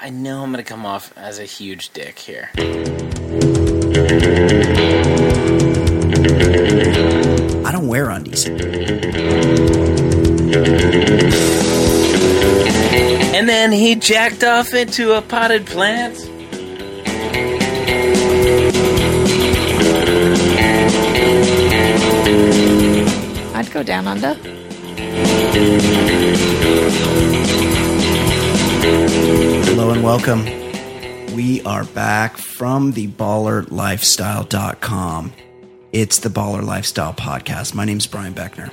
I know I'm gonna come off as a huge dick here. I don't wear undies. And then he jacked off into a potted plant. I'd go down under. Hello and welcome. We are back from the ballerlifestyle.com. It's the Baller Lifestyle Podcast. My name's Brian Beckner.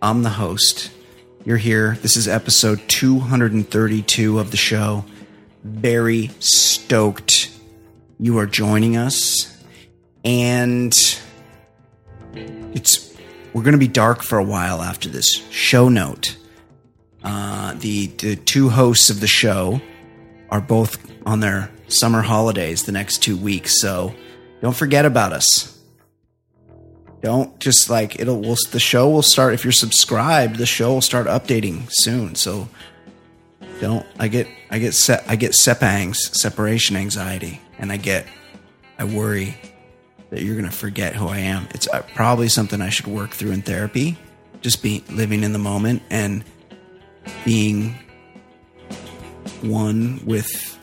I'm the host. You're here. This is episode 232 of the show. Very stoked you are joining us. And it's we're going to be dark for a while after this show note. Uh, the the two hosts of the show are both on their summer holidays the next two weeks, so don't forget about us. Don't just like it'll. We'll, the show will start if you're subscribed. The show will start updating soon. So don't. I get I get se, I get sepangs separation anxiety, and I get I worry that you're gonna forget who I am. It's uh, probably something I should work through in therapy. Just be living in the moment and being one with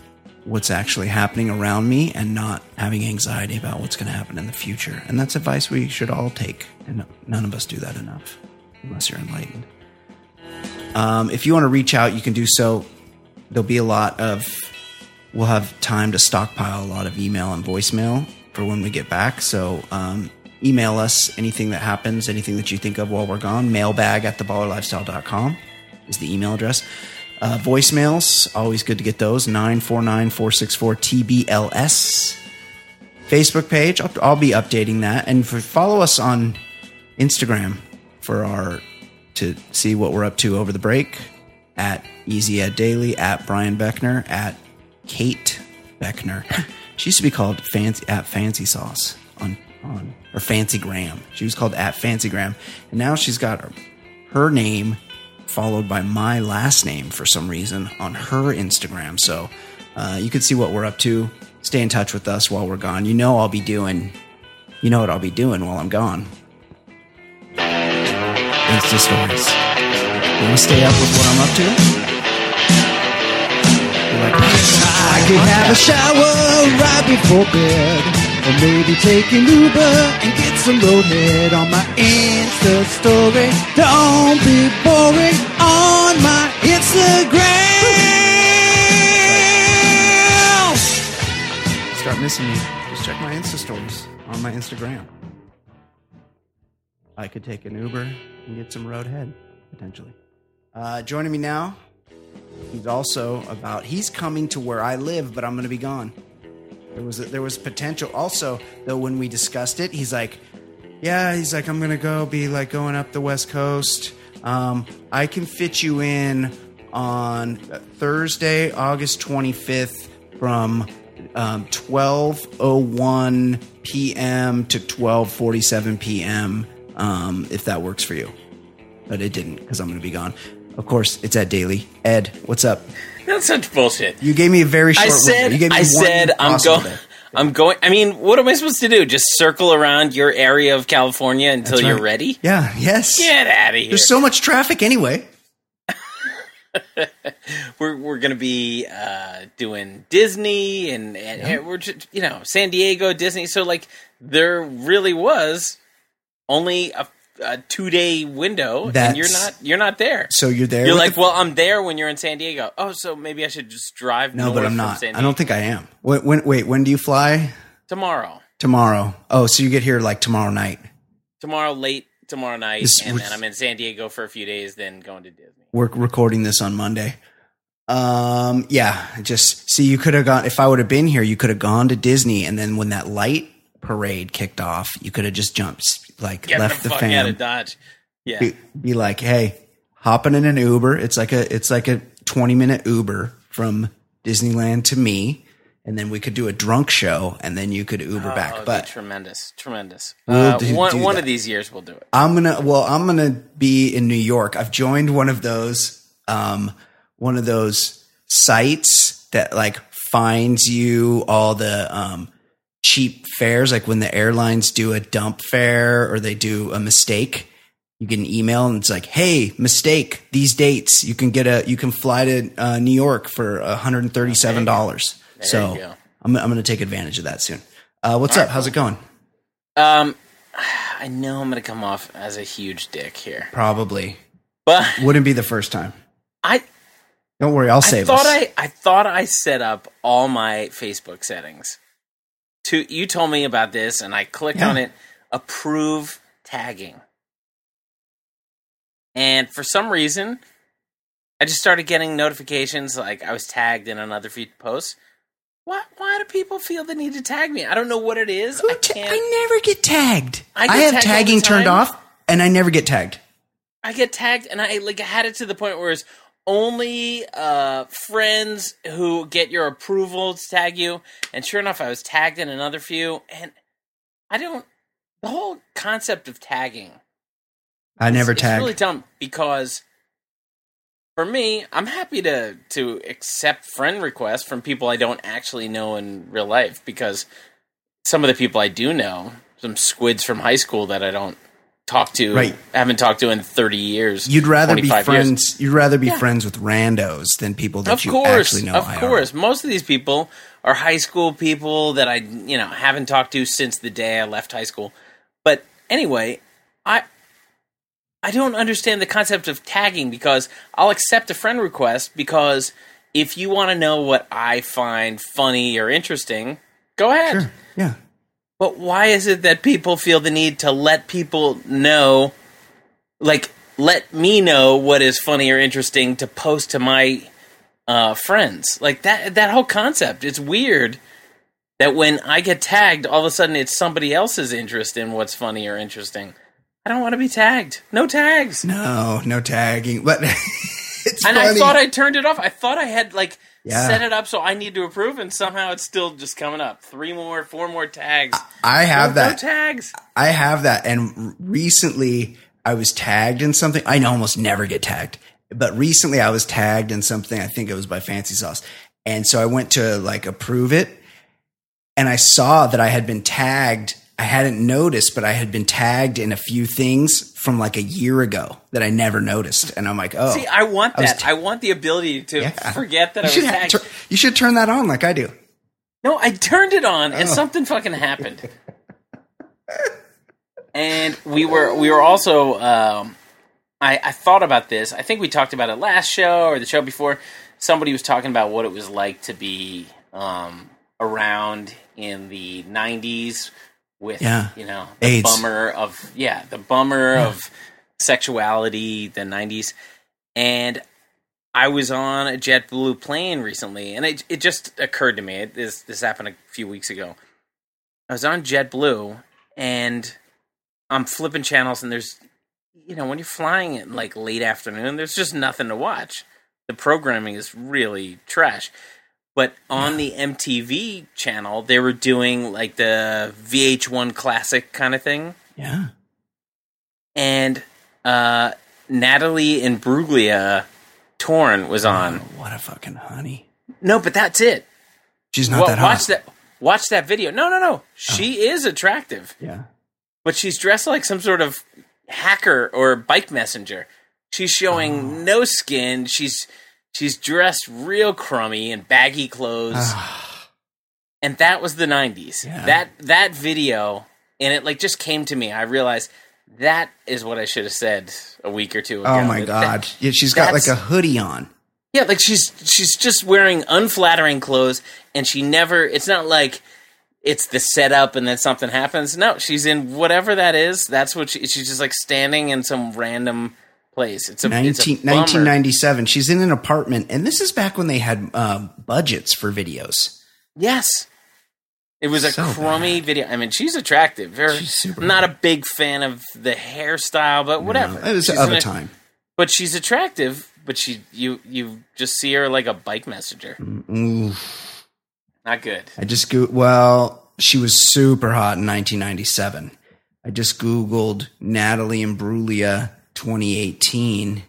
what's actually happening around me and not having anxiety about what's going to happen in the future. And that's advice we should all take. And none of us do that enough unless you're enlightened. Um, if you want to reach out, you can do so. There'll be a lot of, we'll have time to stockpile a lot of email and voicemail for when we get back. So, um, email us anything that happens, anything that you think of while we're gone. Mailbag at theballerlifestyle.com is the email address. Uh, voicemails, always good to get those. 949 464 TBLS. Facebook page, I'll, I'll be updating that. And for, follow us on Instagram for our to see what we're up to over the break at Easy Ed Daily, at Brian Beckner, at Kate Beckner. she used to be called Fancy at Fancy Sauce on on or Fancy Graham. She was called at Fancy Graham, and now she's got her, her name followed by my last name for some reason on her Instagram. So uh, you can see what we're up to. Stay in touch with us while we're gone. You know I'll be doing. You know what I'll be doing while I'm gone. Insta stories. You want to stay up with what I'm up to? Like, I could have a shower right before bed. Or maybe take an Uber and get some roadhead on my Insta story. Don't be boring on my Instagram. start missing me. Just check my Insta stories on my Instagram. I could take an Uber and get some roadhead potentially. Uh, joining me now, he's also about. He's coming to where I live, but I'm going to be gone. There was there was potential. Also, though, when we discussed it, he's like, "Yeah, he's like, I'm gonna go be like going up the West Coast. Um, I can fit you in on Thursday, August 25th, from um, 12:01 p.m. to 12:47 p.m. Um, if that works for you." But it didn't because I'm gonna be gone. Of course, it's at Daily. Ed, what's up? That's such bullshit. You gave me a very short. I said, window. You gave me I said, I'm going. day. I'm going. I mean, what am I supposed to do? Just circle around your area of California until That's you're ready? Yeah. Yes. Get out of here. There's so much traffic anyway. we're we're gonna be uh, doing Disney and, and and we're just you know San Diego Disney. So like there really was only a, a two day window, and you're not you're not there. So you're there. You're like, the- well, I'm there when you're in San Diego. Oh, so maybe I should just drive. no, but I'm not. I don't think I am. When, when, wait, when do you fly? tomorrow. Tomorrow. Oh, so you get here like tomorrow night. Tomorrow late tomorrow night, This- and then I'm in San Diego for a few days, then going to Disney. We're recording this on Monday. Um, yeah, just see, you could have gone, if I would have been here, you could have gone to Disney. And then when that light parade kicked off, you could have just jumped, like Get left the, the, fuck out of. Dodge. Yeah. Be, be like, hey, hopping in an Uber. It's like a, it's like a 20 minute Uber from Disneyland to me. And then we could do a drunk show and then you could Uber Oh, back. But tremendous, tremendous. We'll Uh, do- one do one of these years we'll do it. I'm gonna well, I'm gonna be in New York. I've joined one of those um one of those sites that like finds you all the um, cheap fares, like when the airlines do a dump fare or they do a mistake. You get an email and it's like, "Hey, mistake. These dates. You can get a. You can fly to uh, New York for one hundred and thirty-seven dollars." There So go. I'm I'm going to take advantage of that soon. Uh, what's up? How's it going? Um, I know I'm gonna come off as a huge dick here, Probably but wouldn't be the first time. I Don't worry, I'll I save thought us. I I thought I set up all my Facebook settings. To you told me about this, and I clicked Yeah. on it. Approve tagging, and for some reason, I just started getting notifications like I was tagged in another few posts. Why? Why do people feel the need to tag me? I don't know what it is. Who I ta-. I never get tagged. I I, have tagged tagging turned off, and I never get tagged. I get tagged, and I like had it to the point where it's only uh, friends who get your approval to tag you. And sure enough, I was tagged in another few, and I don't. The whole concept of tagging, I never it's tag. really dumb because for me, I'm happy to to accept friend requests from people I don't actually know in real life because some of the people I do know, some squids from high school that I don't talk to, Right. haven't talked to in 30 years. You'd rather be 25 years. friends. You'd rather be Yeah. friends with randos than people that Of you course, actually know. of IRL. course. Most of these people are high school people that I, you know, haven't talked to since the day I left high school. But anyway, I I don't understand the concept of tagging because I'll accept a friend request because if you want to know what I find funny or interesting, go ahead. Sure. Yeah. But why is it that people feel the need to let people know, like, let me know what is funny or interesting to post to my uh, friends? Like that that whole concept. It's weird that when I get tagged, all of a sudden it's somebody else's interest in what's funny or interesting. I don't want to be tagged. No tags. No, no tagging. But it's And I thought I turned it off. I thought I had like Yeah. set it up so I need to approve, and somehow it's still just coming up. Three more, four more tags. I have no, no that. tags. I have that. And recently I was tagged in something. I almost never get tagged, but recently I was tagged in something. I think it was by Fancy Sauce. And so I went to like approve it and I saw that I had been tagged. I hadn't noticed, but I had been tagged in a few things from like a year ago that I never noticed. And I'm like, oh, See, I want I was that. I want the ability to yeah. forget that I you was should, ha- tagged. tur- you should turn that on like I do. no, I turned it on, and Oh. something fucking happened. and we were we were also. Um, I, I thought about this. I think we talked about it last show or the show before. Somebody was talking about what it was like to be um, around in the '90s with Yeah. you know the AIDS. bummer of yeah the bummer of sexuality the '90s and I was on a JetBlue plane recently, and it it just occurred to me. It, this this happened a few weeks ago. I was on JetBlue, and I'm flipping channels, and there's, you know, when you're flying at like late afternoon, there's just nothing to watch. The programming is really trash. But on the MTV channel, they were doing like the VH1 classic kind of thing Yeah. and uh, Natalie Imbruglia Torn was on. Oh, what a fucking honey. No, but that's it. She's not Wa- that hot. watch that. Watch that video. No, no, no. She is attractive, Yeah. but she's dressed like some sort of hacker or bike messenger. She's showing no skin. She's she's dressed real crummy and baggy clothes. Ah. and that was the 90s. Yeah. That that video and it like just came to me. I realized that is what I should have said a week or two ago. Oh my That- god. yeah, she's got like a hoodie on. yeah, like she's she's just wearing unflattering clothes, and she never. It's not like it's the setup and then something happens. No, she's in whatever that is. That's what she, she's just like standing in some random place. It's a, it's a 1997. She's in an apartment, and this is back when they had uh, budgets for videos. Yes, it was a So crummy video. I mean, she's attractive. Very, She's not a big fan of the hairstyle, but whatever. It was She's of a a- time. but she's attractive. But she, you, you just see her like a bike messenger. Ooh, Not good. I just go. Well, she was super hot in 1997. I just googled Natalie Imbruglia 2018,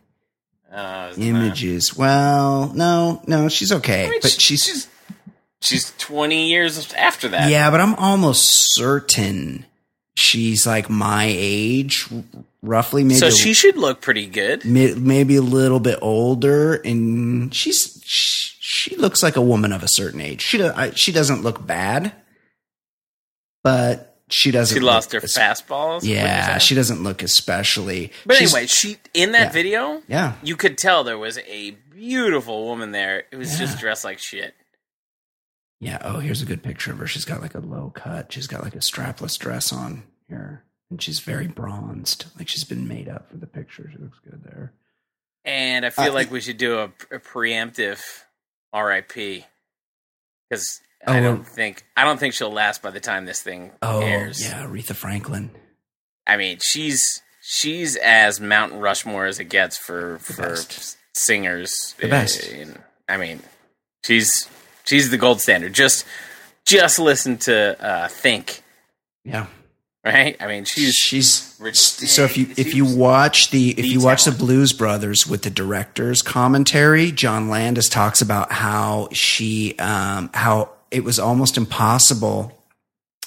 Uh, Images. Well, no, no, she's okay, I mean, but she- she's, she's she's twenty years after that. yeah, but I'm almost certain she's like my age, roughly. Maybe So a- she should look pretty good. maybe a little bit older, and she's she, she looks like a woman of a certain age. She I, she doesn't look bad, but she doesn't. She lost her as- fastballs. Yeah, she doesn't look especially. But she's- anyway, she in that Yeah. video, yeah, you could tell there was a beautiful woman there. It was Yeah. just dressed like shit. yeah. Oh, here's a good picture of her. She's got like a low cut. She's got like a strapless dress on here, and she's very bronzed. Like she's been made up for the picture. She looks good there. And I feel Uh, like we should do a, a preemptive RIP because Oh, I don't think I don't think she'll last by the time this thing Oh, airs. yeah, Aretha Franklin. I mean, she's she's as Mount Rushmore as it gets for The for best. singers. The best. Uh, I mean, she's she's the gold standard. Just just listen to uh, Think, Yeah, right? I mean, she's she's Rich- so if you if you watch the if you watch the. Blues Brothers with the director's commentary, John Landis talks about how she um how it was almost impossible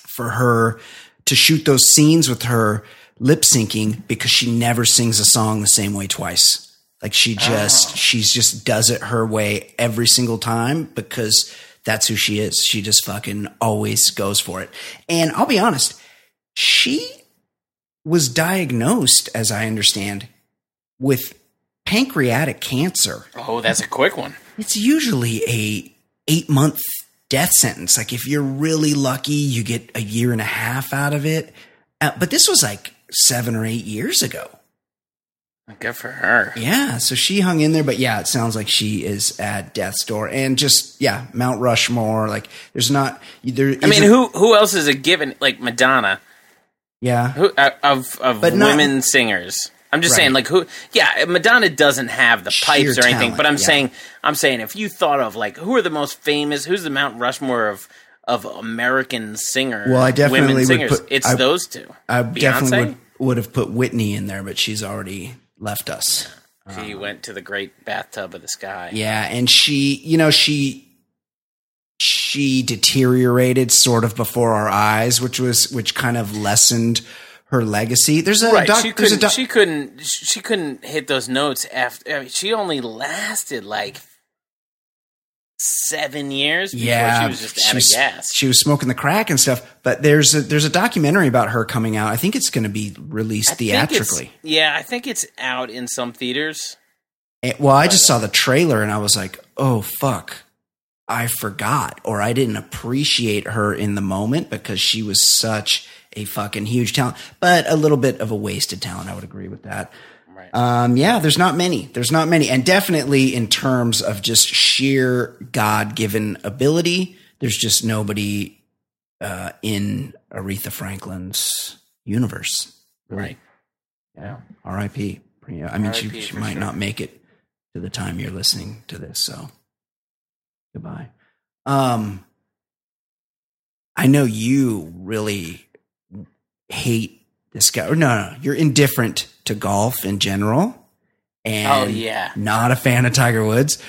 for her to shoot those scenes with her lip syncing because she never sings a song the same way twice. Like she ah. just Oh. she's just does it her way every single time because that's who she is. She just fucking always goes for it. And I'll be honest, she was diagnosed, as I understand, with pancreatic cancer. oh, that's a quick one. It's usually a eight month death sentence. Like if you're really lucky, you get a year and a half out of it. Uh, but this was like seven or eight years ago. Good for her. Yeah, so she hung in there, but yeah, it sounds like she is at death's door, and just yeah, Mount Rushmore. Like, there's not there. I mean, who who else is a given like Madonna? Yeah, Who uh, of of But not- women singers? I'm just Right. saying, like who? Yeah, Madonna doesn't have the Sheer pipes or anything. talent, but I'm yeah. saying, I'm saying, if you thought of like who are the most famous, who's the Mount Rushmore of of American singer? Well, I definitely women would singers. put- it's I- those two. I Beyonce? definitely would would have put Whitney in there, but she's already left us. She um, went to the great bathtub of the sky. Yeah, and she, you know, she she deteriorated sort of before our eyes, which was which kind of lessened her legacy. There's a Right, doc, she there's a couldn't. doc- she couldn't. She couldn't hit those notes after. I mean, she only lasted like seven years. Before yeah, she was just out of gas. She was smoking the crack and stuff. But there's a there's a documentary about her coming out. I think it's going to be released I theatrically. Yeah, I think it's out in some theaters. Eh, well, I just saw the trailer and I was like, oh fuck. I forgot or I didn't appreciate her in the moment because she was such a fucking huge talent, but a little bit of a wasted talent. I would agree with that. Right. Um, yeah, there's not many. There's not many. And definitely in terms of just sheer God given ability, there's just nobody uh, in Aretha Franklin's universe. Right. Yeah. R.I.P. Yeah, I mean, she, she might sure. not make it to the time you're listening to this. So goodbye. Um, I know you really hate this guy. No, no, you're indifferent to golf in general. And Oh, yeah. not a fan of Tiger Woods.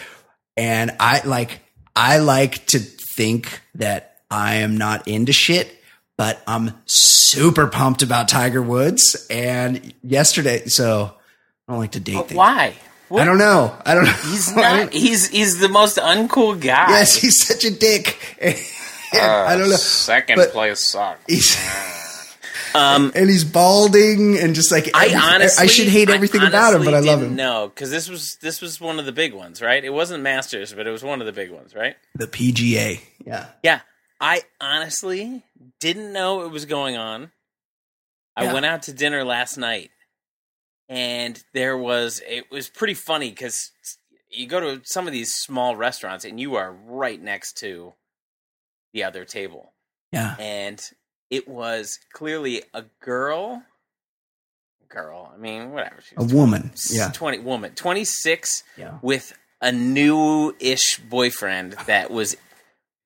And I like, I like to think that I am not into shit, but I'm super pumped about Tiger Woods. And yesterday, so I don't like to date But things. why? I don't know. I don't know. He's not. He's he's the most uncool guy. yes, he's such a dick. And I don't know. Uh, second But- place sucks. He's, Um, and he's balding and just like I honestly, I should hate everything about him, but I love him. No, because this was this was one of the big ones, right? It wasn't Masters, but it was one of the big ones, right? The PGA. Yeah. Yeah, I honestly didn't know it was going on. I Yeah. went out to dinner last night, and there was it was pretty funny because you go to some of these small restaurants and you are right next to the other table, Yeah. and it was clearly a girl. Girl, I mean, whatever. She A was woman. Yeah. twenty woman, twenty six Yeah. with a new-ish boyfriend that was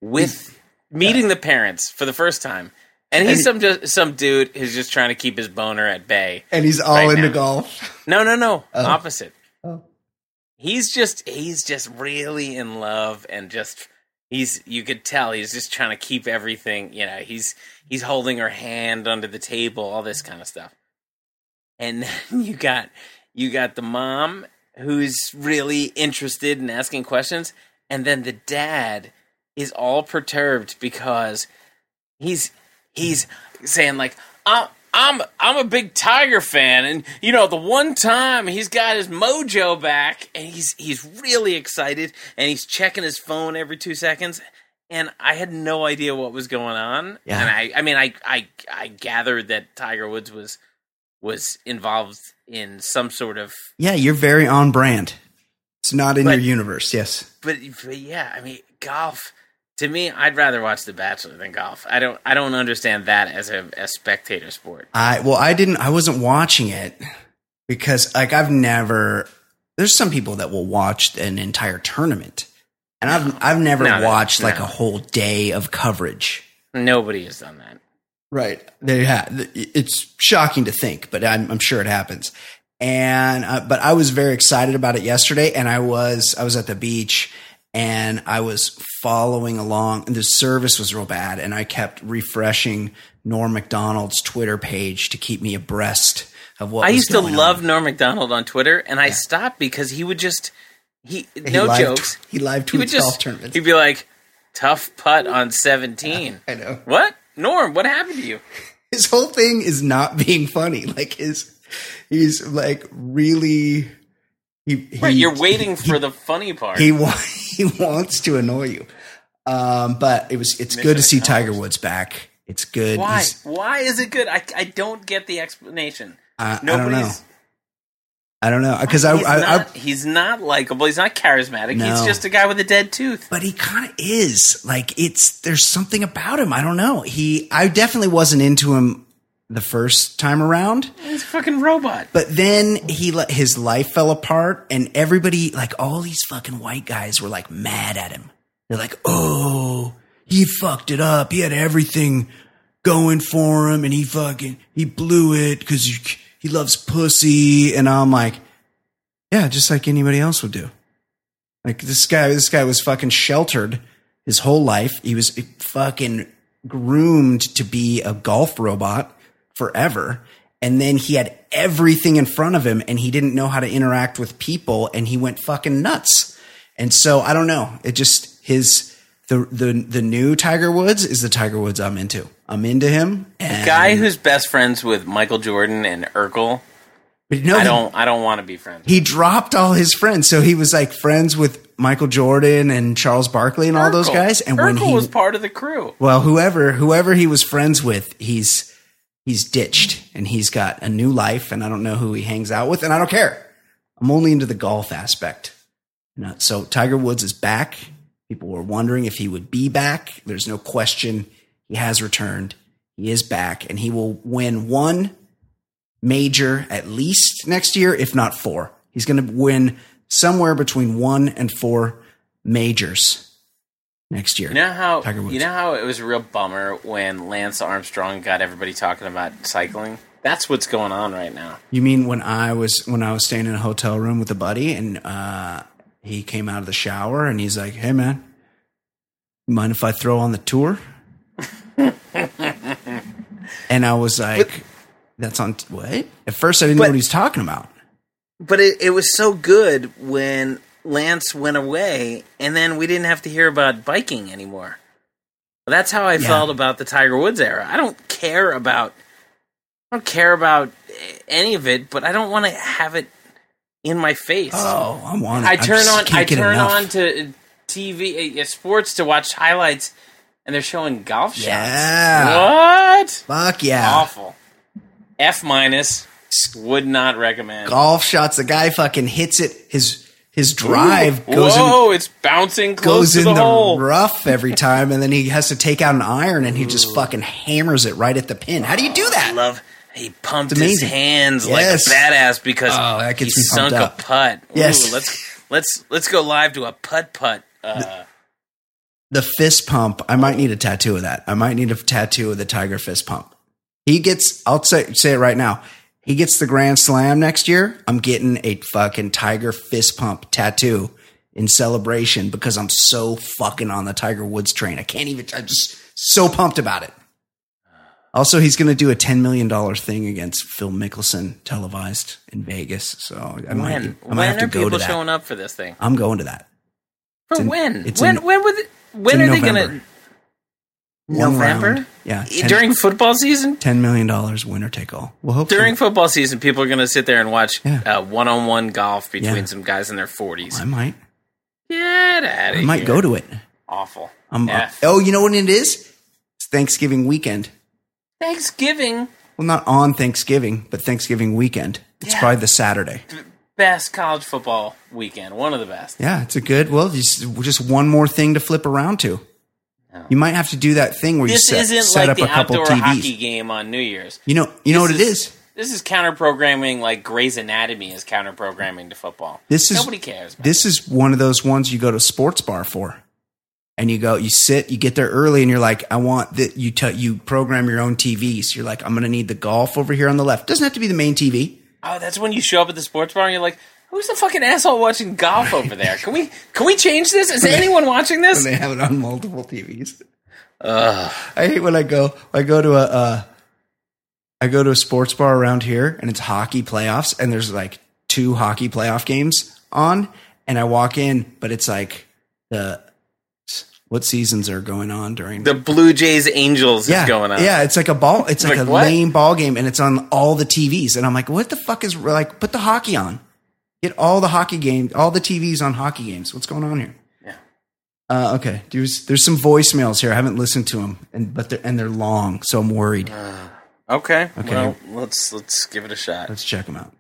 with meeting the parents for the first time, and he's some just some dude who's just trying to keep his boner at bay. And he's all Right into now. golf. No, no, no, Oh. opposite. Oh. he's just he's just really in love and just he's you could tell he's just trying to keep everything you know he's he's holding her hand under the table all this kind of stuff. And then you got you got the mom who's really interested in asking questions and then the dad is all perturbed because he's he's saying like I'm I'm I'm a big Tiger fan, and you know the one time he's got his mojo back, and he's he's really excited, and he's checking his phone every two seconds, and I had no idea what was going on, Yeah. and I I mean I I I gathered that Tiger Woods was was involved in some sort of Yeah, you're very on brand. It's not in But- your universe. Yes. but, but yeah, I mean golf. To me, I'd rather watch The Bachelor than golf. I don't. I don't understand that as a, a spectator sport. I well, I didn't. I wasn't watching it because like I've never. There's some people that will watch an entire tournament, and I've I've never No, no, watched like a whole day of coverage. Nobody has done that. Right. They ha- it's shocking to think, but I'm, I'm sure it happens. And uh, but I was very excited about it yesterday, and I was I was at the beach, and I was following along. And the service was real bad, and I kept refreshing Norm Macdonald's Twitter page to keep me abreast of what I used to love on. Norm Macdonald on Twitter, and I stopped because he would just he, He no live- jokes. He live He would tweets golf tournaments. he'd be like, "Tough putt on 17. I know. What, Norm? What happened to you? his whole thing is not being funny. Like his, he's like really. He, he, Right, you're waiting for the funny part. he wa- he wants to annoy you. Um, but it was it's good to see Tiger Woods back. It's good. Why? He's- Why is it good? I, I don't get the explanation. I, I don't know. I don't know because I, He's, I, not, I he's not likable. He's not charismatic. He's just a guy with a dead tooth. but he kind of is like it's there's something about him. I don't know. He I definitely wasn't into him the first time around. He's a fucking robot. But then he let his life fell apart, and everybody, like all these fucking white guys, were like mad at him. They're like, "Oh, he fucked it up. He had everything going for him, and he fucking he blew it because he, he loves pussy." And I'm like, "Yeah, just like anybody else would do." Like this guy, this guy was fucking sheltered his whole life. He was fucking groomed to be a golf robot forever. And then he had everything in front of him and he didn't know how to interact with people and he went fucking nuts. And so I don't know. It just his the the the new Tiger Woods is the Tiger Woods I'm into. I'm into him. And, Guy who's best friends with Michael Jordan and Urkel. but no, I don't. I don't want to be friends. He dropped all his friends, so he was like friends with Michael Jordan and Charles Barkley and all those guys. And Urkel when he was part of the crew. Well, whoever whoever he was friends with, he's he's ditched and he's got a new life, and I don't know who he hangs out with, and I don't care. I'm only into the golf aspect. You know, so Tiger Woods is back. People were wondering if he would be back. There's no question he has returned. He is back, and he will win one major at least next year, if not four. He's going to win somewhere between one and four majors next year. You know how you know how it was a real bummer when Lance Armstrong got everybody talking about cycling. That's what's going on right now. You mean when I was when I was staying in a hotel room with a buddy and uh, he came out of the shower and he's like, "Hey man, mind if I throw on the tour?" and I was like, "That's on what?" At first, I didn't know what he was talking about. But it, it was so good when Lance went away, and then we didn't have to hear about biking anymore. That's how I Yeah. felt about the Tiger Woods era. I don't care about, I don't care about any of it, but I don't want to have it in my face. Oh, I want. I turn just on, I turn on to TV uh, sports to watch highlights, and they're showing golf shots. Yeah. What? Fuck yeah, Awful. F minus. Would not recommend. golf shots. The guy fucking hits it. His his drive goes in Whoa! it's bouncing close goes to in the, the, rough every time, and then he has to take out an iron and he just Mm. fucking hammers it right at the pin. How do you do that? love. He pumped his hands Yes. like a badass because Oh, that he sunk pumped a up. putt. Ooh, Yes. let's let's let's go live to a putt putt. Uh, The fist pump. I might need a tattoo of that. I might need a tattoo of the tiger fist pump. He gets. I'll say say it right now. He gets the grand slam next year, I'm getting a fucking tiger fist pump tattoo in celebration because I'm so fucking on the Tiger Woods train. I can't even, I'm just so pumped about it. Also, he's going to do a $10 million thing against Phil Mickelson televised in Vegas. So I might, When? I might when have to are go people to that. showing up for this thing? I'm going to that. For in- when? it's when? in- when would? When are they gonna? One November? round. Yeah. Eh, During football season? $10 million winner take all. Well, hopefully. During football season, people are going to sit there and watch uh, one-on-one golf between Yeah. some guys in their forties. I might. Get out I might here. go to it. Awful. I'm, uh, oh, you know what it is? It's Thanksgiving weekend. Thanksgiving, Well, not on Thanksgiving, but Thanksgiving weekend. It's Yeah. probably the Saturday. best college football weekend. One of the best. Yeah, it's a good. Well, just just one more thing to flip around to. You might have to do that thing where This you set, isn't set like up a couple TVs. hockey game on New Year's. You know, you know what it is. This is counter programming like Grey's Anatomy is counter programming to football. This is Nobody cares. This is one of those ones you go to a sports bar for, and you go, you sit, you get there early, and you're like, I want that. You t- you program your own TVs. You're like, I'm going to need the golf over here on the left. Doesn't have to be the main TV. Oh, that's when you show up at the sports bar and you're like, "Who's the fucking asshole watching golf over there? Can we can we change this? Is anyone watching this?" they have it on multiple TVs. Ugh. I hate when I go. I go to a. Uh, I go to a sports bar around here, and it's hockey playoffs, and there's like two hockey playoff games on, and I walk in, but it's like the what seasons are going on during The Blue Jays Angels yeah, is going on. Yeah, it's like a ball. It's like, Like a what? lame ball game, and it's on all the TVs. And I'm like, what the fuck is like? Put the hockey on. Get all the hockey games, all the TVs on hockey games. What's going on here? Yeah. Uh, okay, there's there's some voicemails here. I haven't listened to them, and but they're and they're long, so I'm worried. Okay. Okay. Well, let's let's give it a shot. Let's check them out.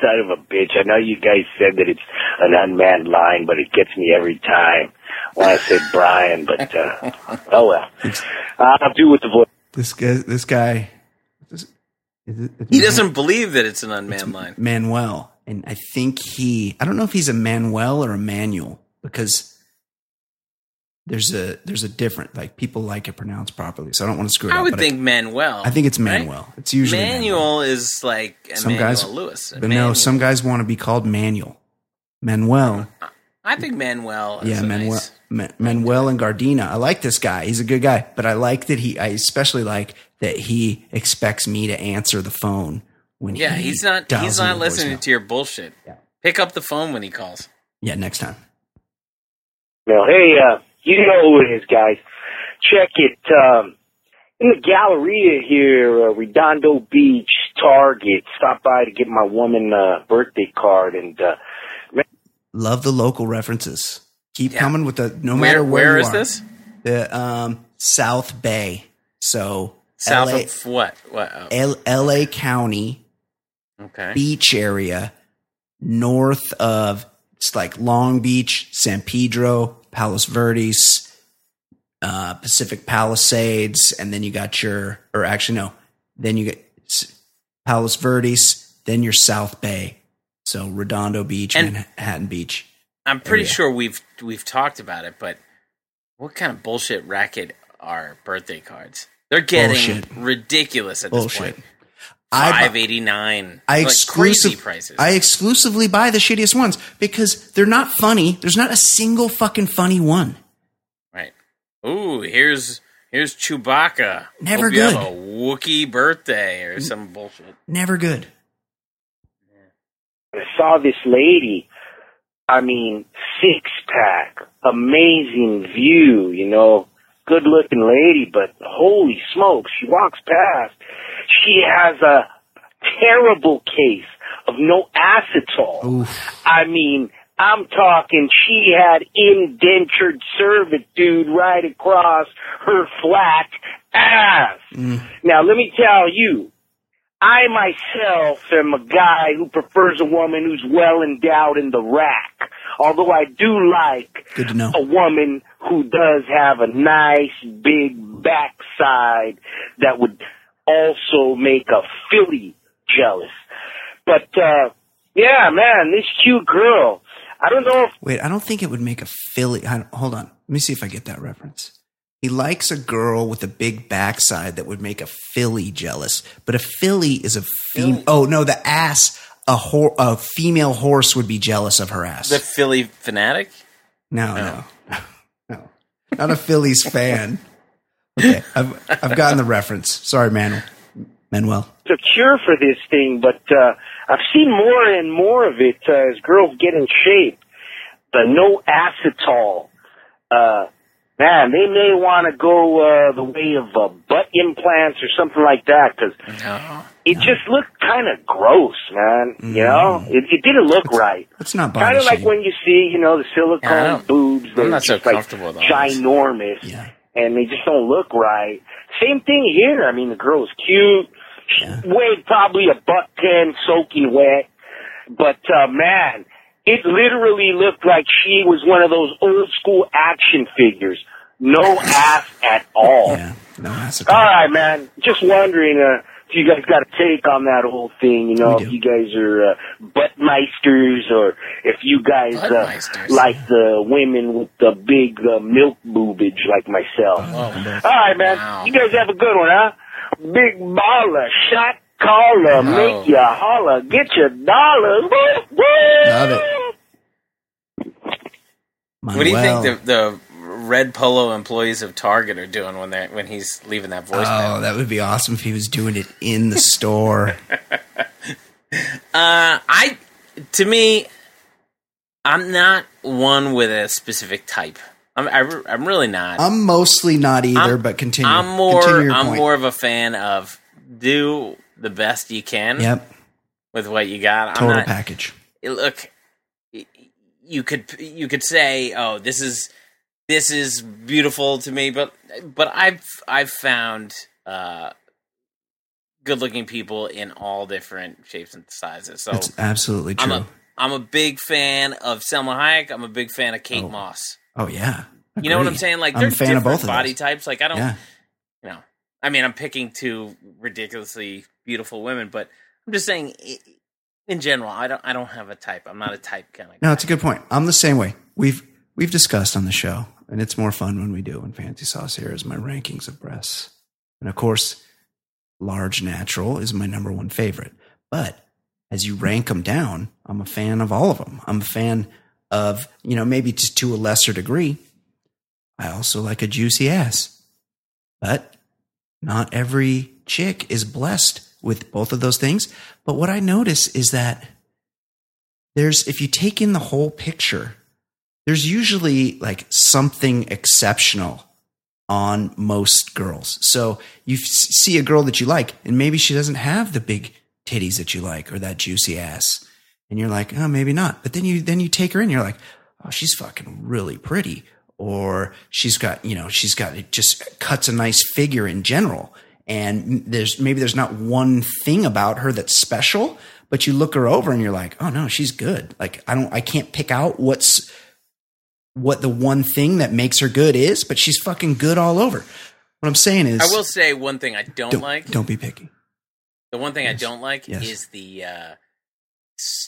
Son of a bitch. I know you guys said that it's an unmanned line, but it gets me every time when I say Brian, but, uh, oh well. I'll do with the voice. This guy, this guy, is it, it's He doesn't believe that it's an unmanned line. Manuel, and I think he. I don't know if he's a Manuel or a Manuel because there's a there's a different like people like it pronounced properly. So I don't want to screw it I up. I would think Manuel. I think it's right? Manuel. It's usually Manuel. Manuel is like Some Emmanuel guys, Lewis. but no, some guys want to be called Manuel. Manuel, I think Manuel. Is yeah, a Manuel, nice- Ma- Manuel and Gardena. I like this guy. He's a good guy, but I like that he. I especially like that he expects me to answer the phone when Yeah, he he's not. He's not listening voicemail. to your bullshit. Yeah. Pick up the phone when he calls. Yeah, next time. Now, hey, uh, you know who it is, guys. Check it, um, in the Galleria here, uh, Redondo Beach, Target. Stop by to get my woman, uh, birthday card and, uh, Love the local references. Keep Yeah. coming with the no Where matter where, where you is are. this? The um, South Bay. So South LA, of what? What? oh, L- LA County okay. beach area, north of it's like Long Beach, San Pedro, Palos Verdes, uh, Pacific Palisades, and then you got your, or actually no, then you get Palos Verdes, then your South Bay. So Redondo Beach, And- Manhattan Beach. I'm pretty area. sure we've we've talked about it, but what kind of bullshit racket are birthday cards? They're getting Bullshit. ridiculous at Bullshit. this point. I- Five eighty nine. I like exclusive, crazy prices. I exclusively buy the shittiest ones because they're not funny. There's not a single fucking funny one. right. Ooh, here's here's Chewbacca. Never Hope you have good. a Wookiee birthday or some bullshit. Never good. I saw this lady. I mean, six pack, amazing view, you know, good looking lady, but holy smokes, she walks past. She has a terrible case of no acetol. Oof. I mean, I'm talking she had indentured servitude right across her flat ass. Mm. Now let me tell you, I myself am a guy who prefers a woman who's well endowed in the rack. Although I do like Good to know. a woman who does have a nice big backside that would also make a filly jealous. But uh yeah, man, this cute girl. I don't know if Wait, I don't think it would make a Philly. I hold on. Let me see if I get that reference. He likes a girl with a big backside that would make a filly jealous. But a filly is a female. Oh no, the ass. A, hor- a female horse would be jealous of her ass. The Philly fanatic. no, no, no, no, not a Phillies fan. Okay, I've I've gotten the reference. Sorry, Manuel. Manuel. It's a cure for this thing, but uh, I've seen more and more of it uh, as girls get in shape. The no acetol. Uh, man, they may want to go uh, the way of uh, butt implants or something like that because No. it just looked kind of gross, man. You know, it, it didn't look right. Let's not Kind of like when you see, you know, the Yeah, silicone don't- boobs. I'm They're not so like comfortable with all this. ginormous Yeah. and they just don't look right. Same thing here. I mean, the girl was cute. She Yeah. weighed probably a buck ten, soaking wet. But uh, man, it literally looked like she was one of those old school action figures. No ass at all. Yeah, no ass. All right, man. Just wondering uh, if you guys got a take on that whole thing. You know, if you guys are uh, buttmeisters or if you guys uh, like the women with the big uh, milk boobage like myself. Oh, All right, man. Wow. You guys have a good one, huh? Big baller, shot caller, Oh. make ya holler, get your dollars. Woo, woo. Love it. What do you think the, the red polo employees of Target are doing when they when he's leaving that voicemail? Oh, that would be awesome if he was doing it in the store. Uh, I to me, I'm not one with a specific type. I'm I, re- I'm really not. I'm mostly not either, I'm- but continue. I'm more Continue I'm point. more of a fan of do the best you can Yep, with what you got. I'm total not, package. look you could you could say oh this is this is beautiful to me but but i've i've found uh good looking people in all different shapes and sizes so That's absolutely i'm true. a i'm a big fan of salma hayek. I'm a big fan of kate Oh, moss. Oh yeah, you know what i'm saying? Like I'm they're a fan different of both body types. Like i don't Yeah, you know i mean i'm picking two ridiculously beautiful women but i'm just saying in general i don't i don't have a type i'm not a type kind of Guy. no, it's a good point. I'm the same way. We've we've discussed on the show, and it's more fun when we do. And Fancy Sauce here is my rankings of breasts, and of course, large natural is my number one favorite. But as you rank them down, I'm a fan of all of them. I'm a fan of you know maybe just to a lesser degree. I also like a juicy ass, but not every chick is blessed with both of those things. But what I notice is that there's, if you take in the whole picture, there's usually like something exceptional on most girls. So you see a girl that you like, and maybe she doesn't have the big titties that you like or that juicy ass. And you're like, oh, maybe not. But then you, then you take her in, you're like, oh, she's fucking really pretty. Or she's got, you know, she's got, it just cuts a nice figure in general. And there's, maybe there's not one thing about her that's special, but you look her over and you're like, oh no, she's good. Like, I don't, I can't pick out what's, what the one thing that makes her good is, but she's fucking good all over. What I'm saying is, I will say one thing I don't, don't, like. don't be picky. The one thing Yes. I don't like Yes. is the uh,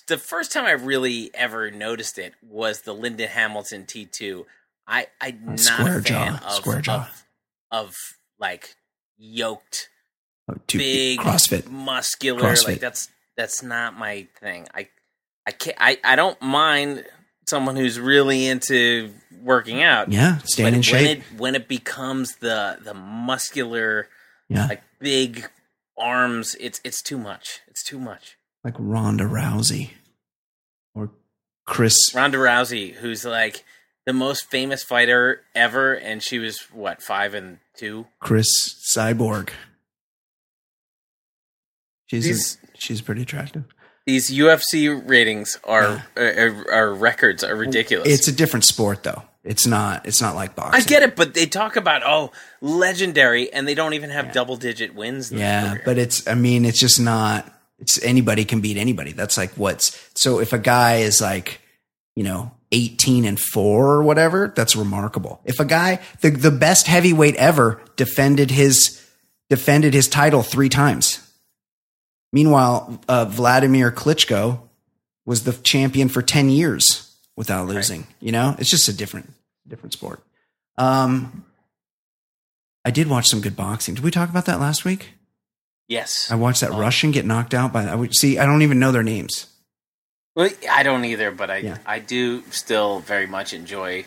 the first time I really ever noticed it was the Linda Hamilton T two. I I'm not square a fan jaw, of, square jaw. of of like yoked, Oh, big, CrossFit. muscular. CrossFit. Like that's that's not my thing. I I can't. I I don't mind someone who's really into working out. Yeah, staying But in shape. When it when it becomes the the muscular yeah, like big arms, it's it's too much. It's too much. like Ronda Rousey or Cris. Ronda Rousey, who's like the most famous fighter ever, and she was what five and two. Cris Cyborg. She's These- she's pretty attractive. These UFC ratings are are, uh, uh, are records are ridiculous. It's a different sport though. It's not. It's not like boxing. I get it, but they talk about oh legendary, and they don't even have double digit wins. in Yeah, career. but it's. I mean, it's just not. It's anybody can beat anybody. That's like what's. So if a guy is like, you know, eighteen and four or whatever, that's remarkable. If a guy, the the best heavyweight ever, defended his defended his title three times. Meanwhile, uh, Vladimir Klitschko was the champion for ten years without losing. You know, it's just a different different sport. Um, I did watch some good boxing. Did we talk about that last week? Yes. I watched that Oh. Russian get knocked out by. I would see. I don't even know their names. Well, I don't either, but I Yeah. I do still very much enjoy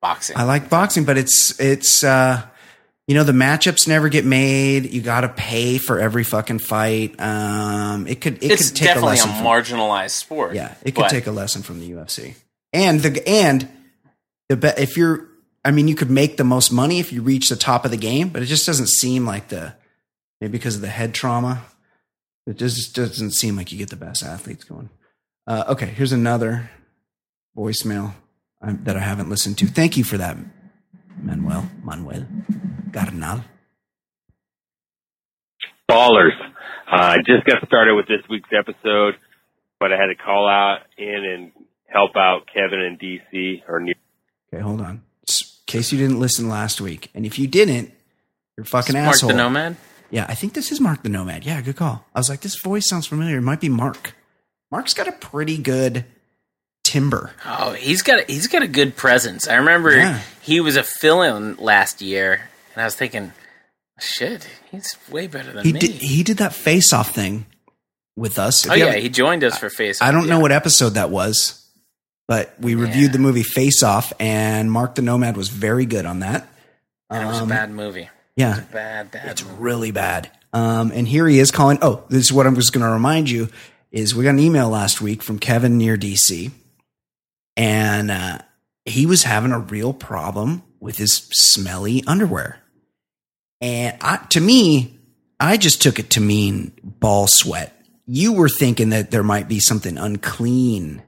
boxing. I like boxing, but it's it's uh you know the matchups never get made. You got to pay for every fucking fight. Um, it could it it's could take definitely a, lesson. from, marginalized sport. yeah, it could but take a lesson from the UFC. And the and the be, if you're, I mean, you could make the most money if you reach the top of the game, but it just doesn't seem like the maybe because of the head trauma. It just doesn't seem like you get the best athletes going. Uh, okay, here's another voicemail um, that I haven't listened to. Thank you for that, Manuel. Manuel Garnal. Ballers. Uh, I just got started with this week's episode, but I had to call out in and help out Kevin in DC or New Okay, hold on. In case you didn't listen last week, and if you didn't, you're a fucking Mark asshole. Mark the Nomad. Yeah, I think this is Mark the Nomad. Yeah, good call. I was like, this voice sounds familiar. It might be Mark. Mark's got a pretty good timber. Oh, he's got a, he's got a good presence. I remember Yeah. he was a fill-in last year, and I was thinking, shit, he's way better than He me. did he did that face off thing with us. Oh yeah, he joined us for Face. I don't know what episode that was, but we reviewed the movie Face Off, and Mark the Nomad was very good on that. And it was a Um, bad movie. Yeah, Bad, bad. It's movie. really bad. Um, and here he is calling. Oh, this is what I'm just going to remind you is we got an email last week from Kevin near DC, and uh, he was having a real problem with his smelly underwear. And I, to me, I just took it to mean ball sweat. You were thinking that there might be something unclean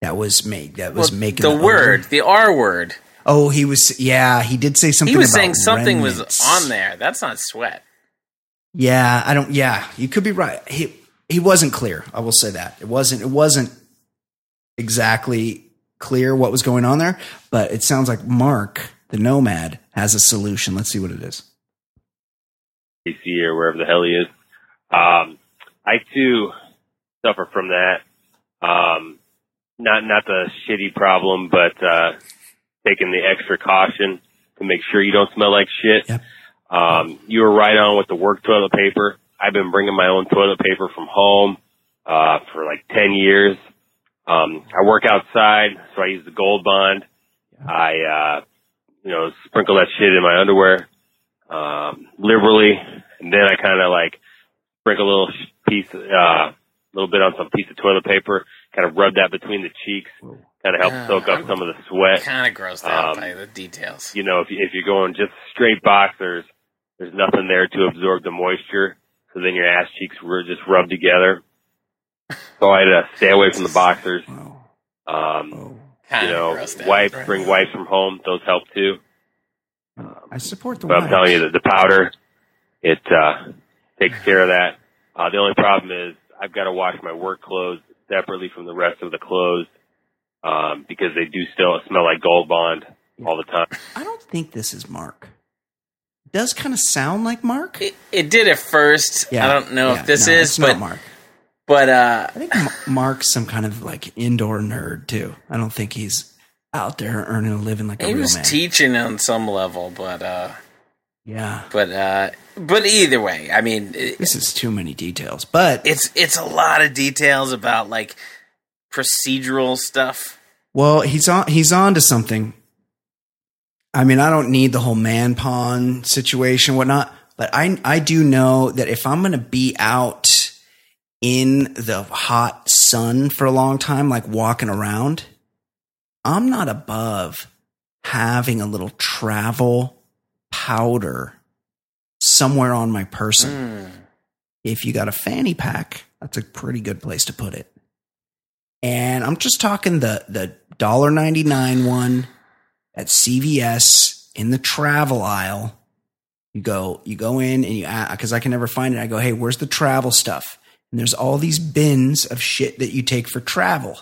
that was made that was Well, making the odor. word, the R word. Oh, he was. Yeah, he did say something. He was saying something was on there. That's not sweat. Yeah, I don't. Yeah, you could be right. He he wasn't clear. I will say that it wasn't. It wasn't exactly clear what was going on there. But it sounds like Mark, the nomad, has a solution. Let's see what it is. DC or wherever the hell he is. Um, I too suffer from that. Um, not not the shitty problem, but uh, taking the extra caution to make sure you don't smell like shit. Yep. Um, you were right on with the work toilet paper. I've been bringing my own toilet paper from home uh, for like ten years. Um, I work outside, so I use the Gold Bond. I, uh, you know, sprinkle that shit in my underwear um, liberally, and then I kind of like sprinkle a little sh- piece, uh, a little bit on some piece of toilet paper, kind of rub that between the cheeks, kind of help Ah, soak up some of the sweat. Kind of grossed out Um, by the details. You know, if you, if you're going just straight boxers, there's nothing there to absorb the moisture, so then your ass cheeks were just rubbed together. So I had to stay away from the boxers. Um, oh. You know, grossed out. wipes, bring wipes from home; those help too. I support the. But I'm wives. telling you that the powder, it uh, takes care of that. Uh, the only problem is I've got to wash my work clothes separately from the rest of the clothes um, because they do still smell like Gold Bond all the time. I don't think this is Mark. Does kind of sound like Mark. It, it did at first. I don't know yeah, if this no, is, but Mark. but uh, I think Mark's some kind of like indoor nerd too. I don't think he's out there earning a living like a he was teaching on some level. But uh, yeah, but uh, but either way, I mean, it, this is too many details. But it's it's a lot of details about like procedural stuff. well, he's on. He's on to something. I mean, I don't need the whole man pawn situation, whatnot. But I I do know that if I'm going to be out in the hot sun for a long time, like walking around, I'm not above having a little travel powder somewhere on my person. Hmm. If you got a fanny pack, that's a pretty good place to put it. And I'm just talking the the dollar ninety nine one at CVS in the travel aisle. You go you go in and you uh, because I can never find it. I go, hey, where's the travel stuff? And there's all these bins of shit that you take for travel.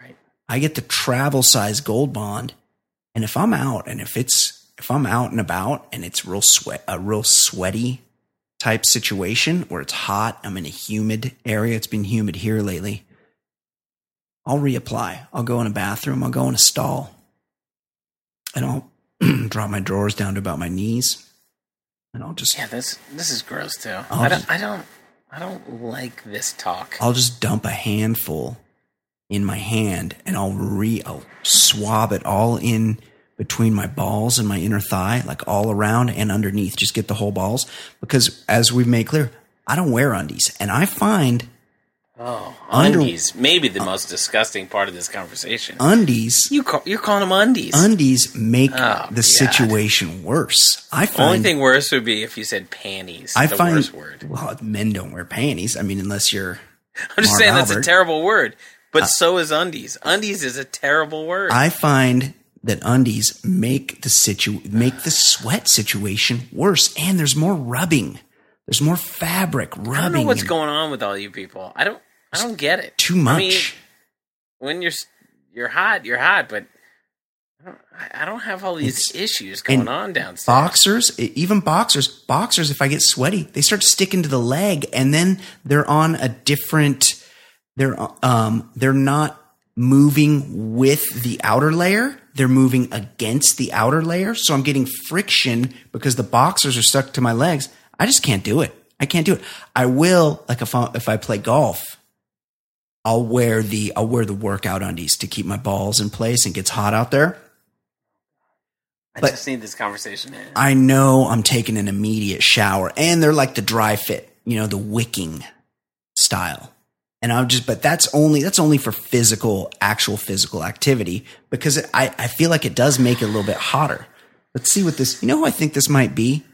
Right. I get the travel size gold bond, and if I'm out and if it's if I'm out and about and it's real sweat a real sweaty type situation where it's hot, I'm in a humid area. It's been humid here lately. I'll reapply. I'll go in a bathroom. I'll go in a stall, and I'll drop my drawers down to about my knees, and I'll just Yeah, this this is gross too. I'll I don't just- I don't I don't like this talk. I'll just dump a handful in my hand and I'll re I'll swab it all in between my balls and my inner thigh, like all around and underneath. Just get the whole balls because as we've made clear, I don't wear undies, and I find Oh, Under- undies. Maybe the most disgusting part of this conversation. undies you call, you're calling them undies. undies make Oh, the God. situation worse. I find Only thing worse would be if you said panties. I the find worst word. well, men don't wear panties. I mean, unless you're I'm just Marv saying that's a terrible word. But uh, so is undies. Undies is a terrible word. I find that undies make the situ make the sweat situation worse, and there's more rubbing. There's more fabric rubbing. I don't know what's and going on with all you people. I don't. I don't get it. Too much. I mean, when you're you're hot, you're hot, but I don't, I- don't have all these It's- issues going on downstairs. boxers, even boxers, boxers. If I get sweaty, they start sticking to the leg, and then they're on a different. They're um they're not moving with the outer layer. They're moving against the outer layer, so I'm getting friction because the boxers are stuck to my legs. I just can't do it. I can't do it. I will like if I, if I play golf. I'll wear the I'll wear the workout undies to keep my balls in place and gets hot out there. I but- just need this conversation in. I know I'm taking an immediate shower and they're like the dry fit, you know, the wicking style. And I'm just, but that's only, that's only for physical, actual physical activity because it, I, I feel like it does make it a little bit hotter. Let's see what this, you know who I think this might be?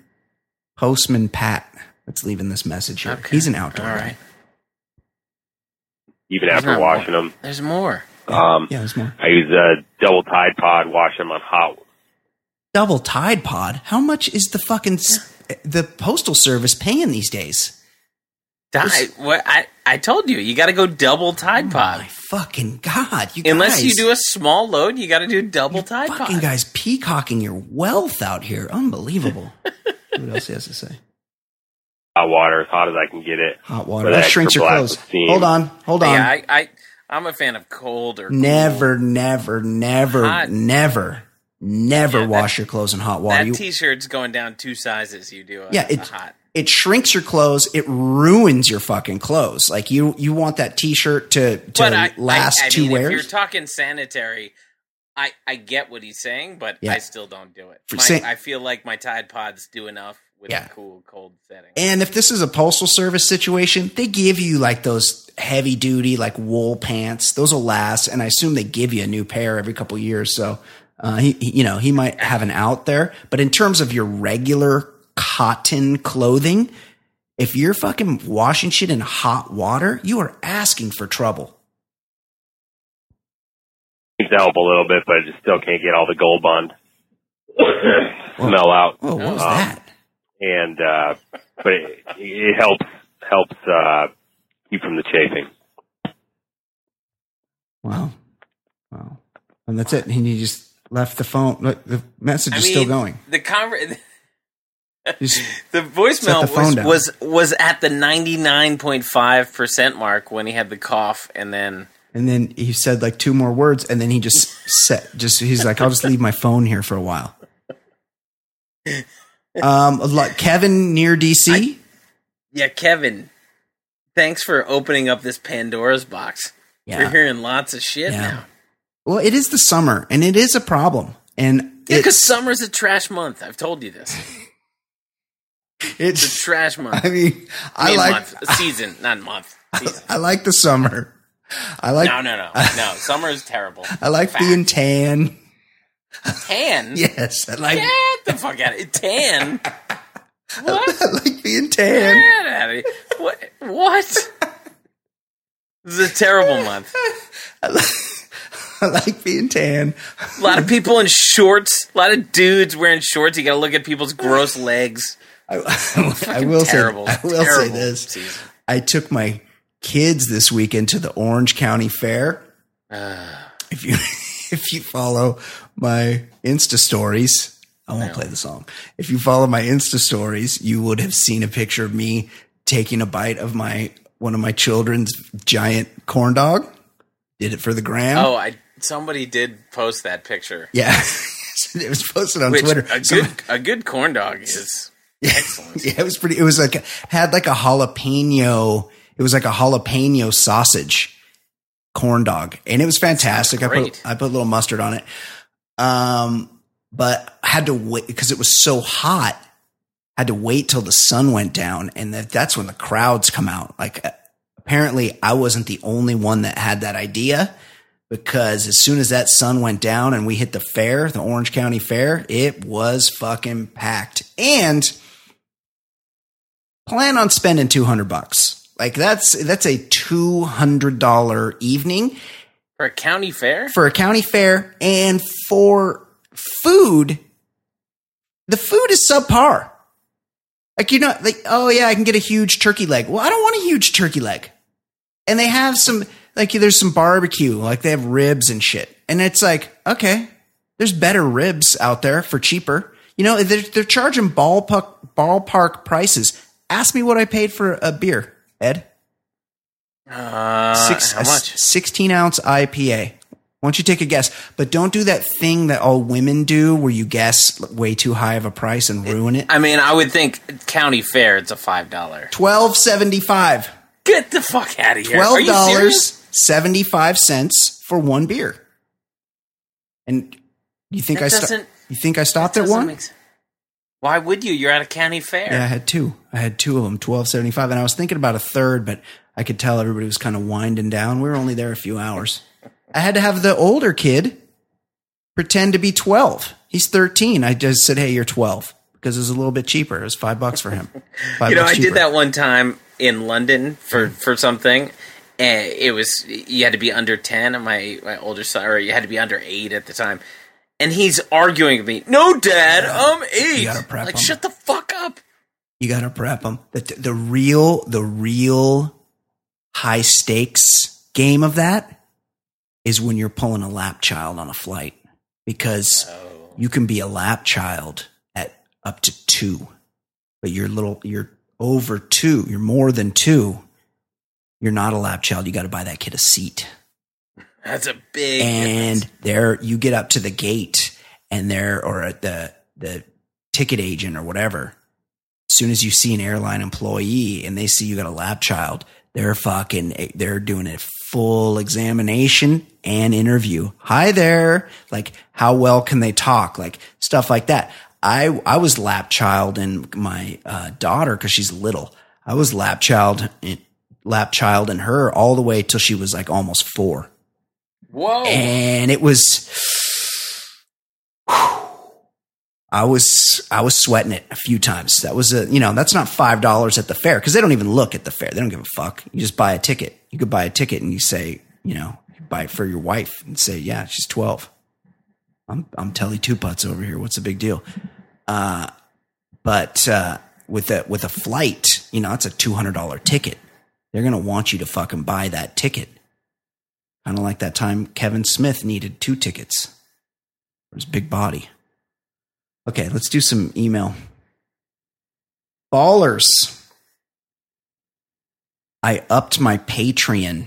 Postman Pat that's leaving this message here. Okay. He's an outdoor All guy. Right. Even There's after washing more. them, There's more. um, Yeah, there's more. I use a double Tide Pod, wash them on hot. Double Tide Pod. How much is the fucking, s- the postal service paying these days? I, what, I, I told you, you got to go double Tide Pod. My fucking God. You Unless you do a small load, you got to do double Tide fucking Pod. Fucking guys peacocking your wealth out here. Unbelievable. what else he has to say? Hot water, as hot as I can get it. Hot water. For That shrinks your clothes. steam. Hold on. Hold on. Yeah, I, I, I'm a fan of cold or cool. never, never, never, Hot. never, never Yeah, that- wash your clothes in hot water. That You- t-shirt's going down two sizes. You do a, yeah, a it hot. it shrinks your clothes. It ruins your fucking clothes. Like you, you want that t-shirt to to I, last I, I two mean, If you're talking sanitary, I, I get what he's saying, but Yeah. I still don't do it. My, sa- I feel like my Tide Pods do enough with Yeah. a cool, cold setting. And if this is a postal service situation, they give you like those heavy duty like wool pants. Those will last, and I assume they give you a new pair every couple years. So, uh, he, he- you know, he might have an out there. But in terms of your regular cotton clothing, if you're fucking washing shit in hot water, you are asking for trouble. Seems to help a little bit, but I just still can't get all the gold bond smell out. Oh, what was Um, that? And uh, but it, it helps helps uh, keep from the chafing. Wow, wow, and that's it. And he just left the phone. Look, the message I is mean, still going. The conver- the voicemail the phone was, was was at the 99.5% mark when he had the cough and then And then he said like two more words, and then he just set just he's like, I'll just leave my phone here for a while. Um, like Kevin near DC. yeah, Kevin, thanks for opening up this Pandora's box. Yeah. You're hearing lots of shit Yeah. now. well, it is the summer, and it is a problem, and Yeah, because it's, summer's a trash month. I've told you this. It's a trash month. I mean, I, mean, like month, a season, not month. Season. I like the summer. I like No, no, no, no. Summer is terrible. I like Fact. being tan. Tan. Yes, I like Get the fuck out of it. Tan. What? I like being tan. Get out of here. What? What? This is a terrible month. I like, I like being tan. A lot of people in shorts. A lot of dudes wearing shorts. You got to look at people's gross legs. I, I will terrible. say I will say this. season. I took my kids this weekend to the Orange County Fair. if you if you follow my Insta stories, I won't play the song. If you follow my Insta stories, you would have seen a picture of me taking a bite of my one of my children's giant corn dog. Did it for the gram. Oh, I somebody did post that picture. Yeah. it was posted on Which Twitter. a good a good corn dog is excellent. yeah, it was pretty. It was like had like a jalapeno. It was like a jalapeno sausage corn dog, and it was fantastic. I put. I put a little mustard on it. Um, but I had to wait because it was so hot. I had to wait till the sun went down, and that, that's when the crowds come out. Like uh, apparently, I wasn't the only one that had that idea because as soon as that sun went down and we hit the fair, the Orange County Fair, it was fucking packed. And plan on spending 200 bucks. Like that's that's a $200 evening For a county fair? for a county fair and for food. The food is subpar. Like you're not like, oh yeah, I can get a huge turkey leg. Well, I don't want a huge turkey leg. And they have some like there's some barbecue, like they have ribs and shit. And it's like, okay, there's better ribs out there for cheaper. You know, they're, they're charging ballpark ballpark prices. Ask me what I paid for a beer, Ed. Uh, Six, how much? 16 ounce IPA. Why don't you take a guess? But don't do that thing that all women do where you guess way too high of a price and ruin it. I mean, I would think county fair. It's a five dollar. Twelve seventy five. Get the fuck out of here! Are Twelve you dollars seventy five cents for one beer. And you think That I sto- doesn't- you think I stopped at Doesn't one? make sense. Why would you? You're at a county fair. Yeah, I had two. I had two of them, twelve seventy five, and I was thinking about a third, but I could tell everybody was kind of winding down. We were only there a few hours. I had to have the older kid pretend to be twelve. He's thirteen. I just said, "Hey, you're 12 because it was a little bit cheaper. It was five bucks for him. You know, I cheaper. did that one time in London for mm-hmm. for something, and it was you had to be under ten. And my my older son, or you had to be under eight at the time. And he's arguing with me. No, Dad, I'm eight. gotta prep like, him. shut the fuck up. You got to prep them. The, the real, the real high stakes game of that is when you're pulling a lap child on a flight because oh. you can be a lap child at up to two, but you're little, you're over two, you're more than two. You're not a lap child. You got to buy that kid a seat That's a big and difference. there you get up to the gate and there or at the the ticket agent or whatever as soon as you see an airline employee and they see you got a lap child they're fucking they're doing a full examination and interview. Hi there. Like how well can they talk? Like stuff like that. I i was lap child in my uh, daughter because she's little. I was lap child lap child in her all the way till she was like almost four. Whoa. and it was I was I was sweating it a few times. That was a you know that's not five dollars at the fair because they don't even look at the fair. They don't give a fuck. You just buy a ticket. You could buy a ticket and you say you know buy it for your wife and say yeah she's twelve. I'm I'm Telly Two Putts over here. What's the big deal? Uh, but uh, with a with a flight, you know that's a two hundred dollar ticket. They're gonna want you to fucking buy that ticket. Kind of like that time Kevin Smith needed two tickets for his big body. Okay, let's do some email. Ballers. I upped my Patreon,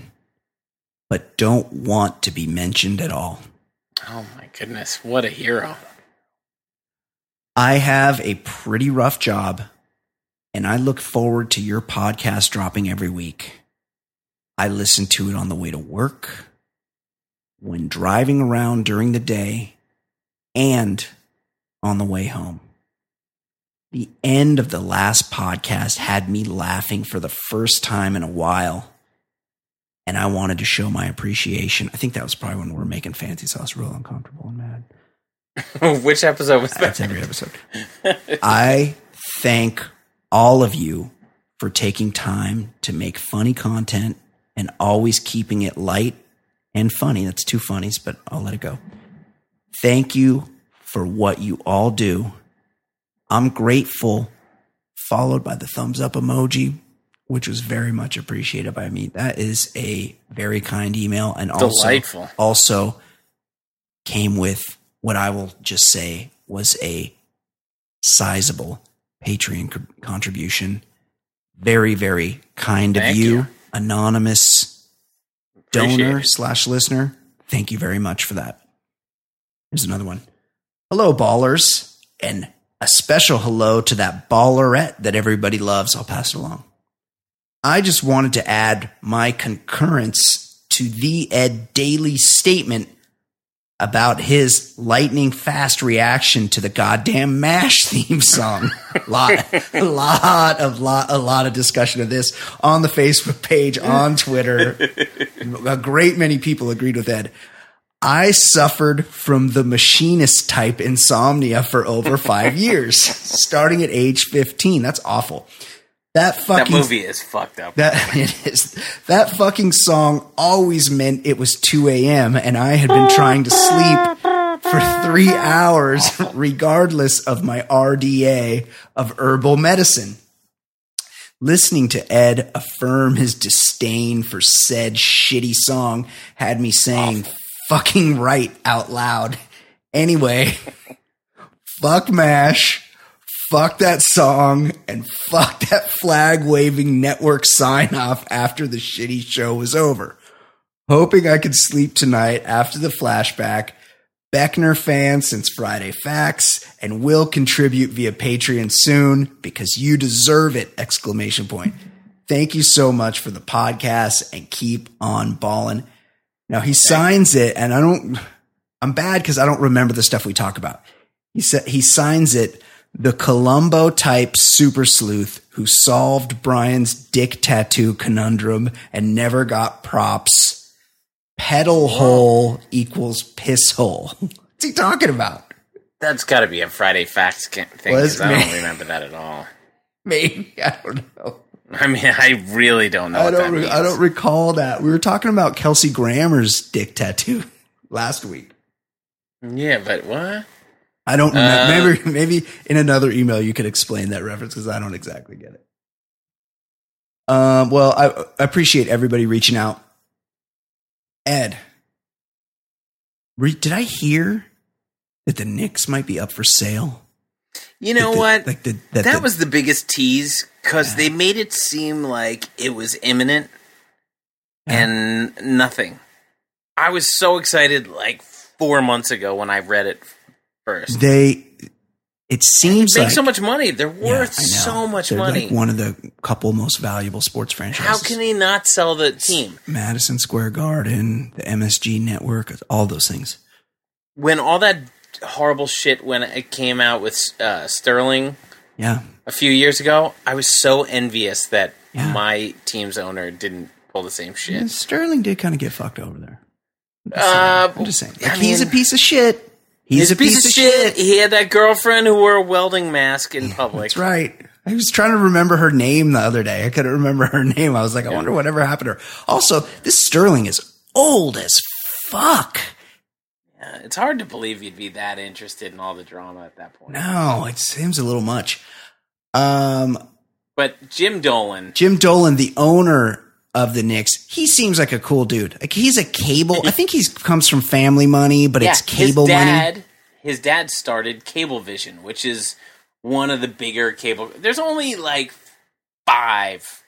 but don't want to be mentioned at all. oh my goodness, what a hero. I have a pretty rough job, and I look forward to your podcast dropping every week. I listen to it on the way to work, when driving around during the day, and on the way home. The end of the last podcast had me laughing for the first time in a while, and I wanted to show my appreciation. I think that was probably when we were making fancy sauce real uncomfortable and mad. Which episode was that? That's that? every episode. I thank all of you for taking time to make funny content and always keeping it light and funny. That's two funnies, but I'll let it go. Thank you for what you all do. I'm grateful, followed by the thumbs up emoji, which was very much appreciated by me. That is a very kind email and also Delightful. also came with what I will just say was a sizable Patreon co- contribution. Very, very kind of you, you. anonymous Appreciate donor it. slash listener. Thank you very much for that. Here's another one. Hello, ballers, and a special hello to that ballerette that everybody loves. I'll pass it along. I just wanted to add my concurrence to the Ed Daily statement about his lightning fast reaction to the goddamn MASH theme song. lot, a lot of lot, a lot of discussion of this on the Facebook page, on Twitter. a great many people agreed with Ed. I suffered from the machinist type insomnia for over five years, starting at age 15. That's awful. That That fucking movie is fucked up. that it is that fucking song always meant it was 2 a.m. and I had been trying to sleep for three hours, regardless of my RDA of herbal medicine. Listening to Ed affirm his disdain for said shitty song had me saying fucking right out loud. Anyway, fuck MASH fuck that song and fuck that flag waving network sign off after the shitty show was over. Hoping I could sleep tonight after the flashback. Beckner fan since Friday Facts and will contribute via Patreon soon because you deserve it! Exclamation point. Thank you so much for the podcast and keep on balling. Now he signs it and I don't, I'm bad because I don't remember the stuff we talk about. He said he signs it the Columbo type super sleuth who solved Brian's dick tattoo conundrum and never got props. Pedal hole equals piss hole. What's he talking about? That's got to be a Friday Facts thing. Was I don't remember that at all. Maybe I don't know. I mean, I really don't know. I don't. Re-. I don't recall that. We were talking about Kelsey Grammer's dick tattoo last week. Yeah, but what? I don't Uh, remember. Maybe, maybe in another email you could explain that reference because I don't exactly get it. Um, well, I, I appreciate everybody reaching out. Ed, re- did I hear that the Knicks might be up for sale? You know the- what? Like the, that the- was the biggest tease because they made it seem like it was imminent Yeah. and nothing. I was so excited like four months ago when I read it first. they. It seems They make like so much money. They're worth know. so much They're money. Like one of the couple most valuable sports franchises. How can they not sell the team Madison Square Garden, the MSG network, all those things. when all that horrible shit when it came out with uh, Sterling Yeah. a few years ago? I was so envious that Yeah. my team's owner didn't pull the same shit. And Sterling did kind of get fucked over there. I'm just Uh, saying. I'm just saying. I Like, he's a piece of shit. He's He's a piece, of shit. He had that girlfriend who wore a welding mask in public. That's right. I was trying to remember her name the other day. I couldn't remember her name. I was like, I wonder whatever happened to her. Also, this Sterling is old as fuck. Yeah, it's hard to believe you'd be that interested in all the drama at that point. No, it seems a little much. Um, But Jim Dolan, Jim Dolan, the owner of the Knicks, he seems like a cool dude. Like he's a cable. I think he's comes from family money, but it's cable his money. dad, His dad started Cablevision, which is one of the bigger cable. There's only like five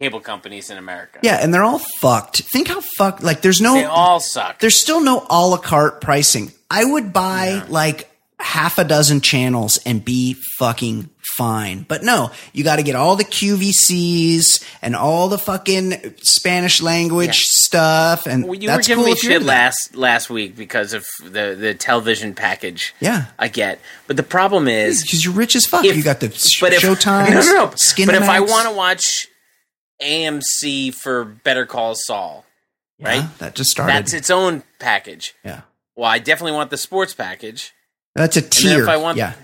cable companies in America. Yeah, and they're all fucked. Think how fucked. Like there's no. they all suck. there's still no a la carte pricing. I would buy like half a dozen channels and be fucking fine. But no, you got to get all the QVCs and all the fucking Spanish language Yeah. stuff. And Well, you that's were giving cool me shit last last week because of the the television package. Yeah. I get, but the problem is Because you're rich as fuck. if- you got the sh- but if, Showtime. No, no, no. Skinemax. But if I want to watch AMC for Better Call Saul, Yeah, right? that just started. that's its own package. Yeah, Well, I definitely want the sports package. that's a tier. if I want- yeah,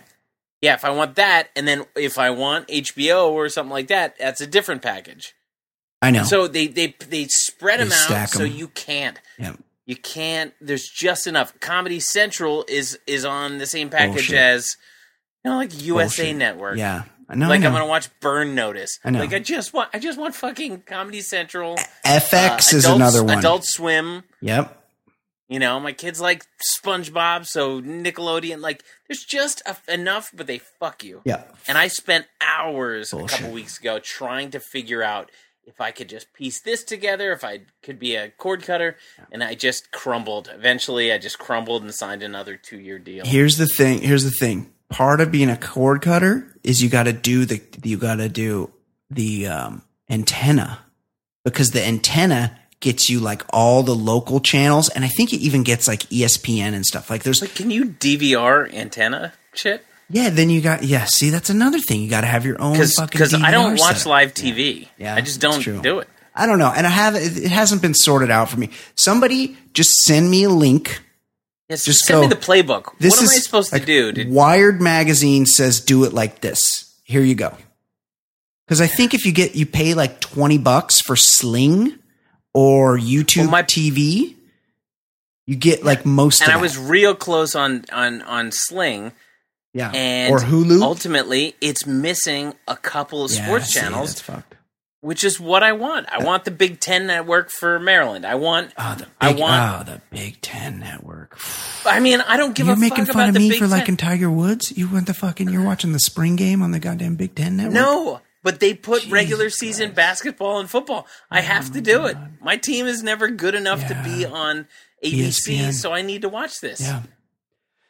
Yeah, if I want that, and then if I want HBO or something like that, that's a different package. I know. So they they they spread They them out stack so you can't. yeah. You can't. There's just enough. Comedy Central is is on the same package Bullshit. as you know, like USA Bullshit. Network. Yeah, I know. like I. I'm gonna watch Burn Notice. I know. Like I just want I just want fucking Comedy Central. FX uh, is another one. Adult Swim. Yep. You know, my kids like SpongeBob, so Nickelodeon. Like, there's just a, enough, but they fuck you. Yeah. And I spent hours a couple weeks ago trying to figure out if I could just piece this together, if I could be a cord cutter, and I just crumbled. Eventually, I just crumbled and signed another two year deal. Here's the thing. Here's the thing. Part of being a cord cutter is you got to do the you got to do the um, antenna because the antenna gets you like all the local channels, and I think it even gets like ESPN and stuff. Like there's Like, can you DVR antenna shit? yeah. Then you got yeah. See, that's another thing. You got to have your own Because fucking I don't watch setup. live TV. Yeah, I just don't do it. I don't know, and I have it hasn't been sorted out for me. Somebody just send me a link. Yes, Just send me the playbook. This what am is I supposed to like, do? Did, Wired magazine says do it like this. Here you go. Because I think if you get you pay like twenty bucks for Sling or YouTube Well, my- TV, you get like most. and I was real close on on on Sling, yeah, and or Hulu. Ultimately, it's missing a couple of Yeah, sports see, channels. Which is what I want. I want the Big Ten network for Maryland. I want. Oh, the big, I want. oh, the Big Ten network. I mean, I don't give a. You're a making fun of me Big for Ten. liking Tiger Woods. You went the fucking. You're watching the spring game on the goddamn Big Ten network. No, but they put Jesus regular season Christ. basketball and football. I oh have to do it. My team is never good enough to be on ABC, ESPN. so I need to watch this. Yeah.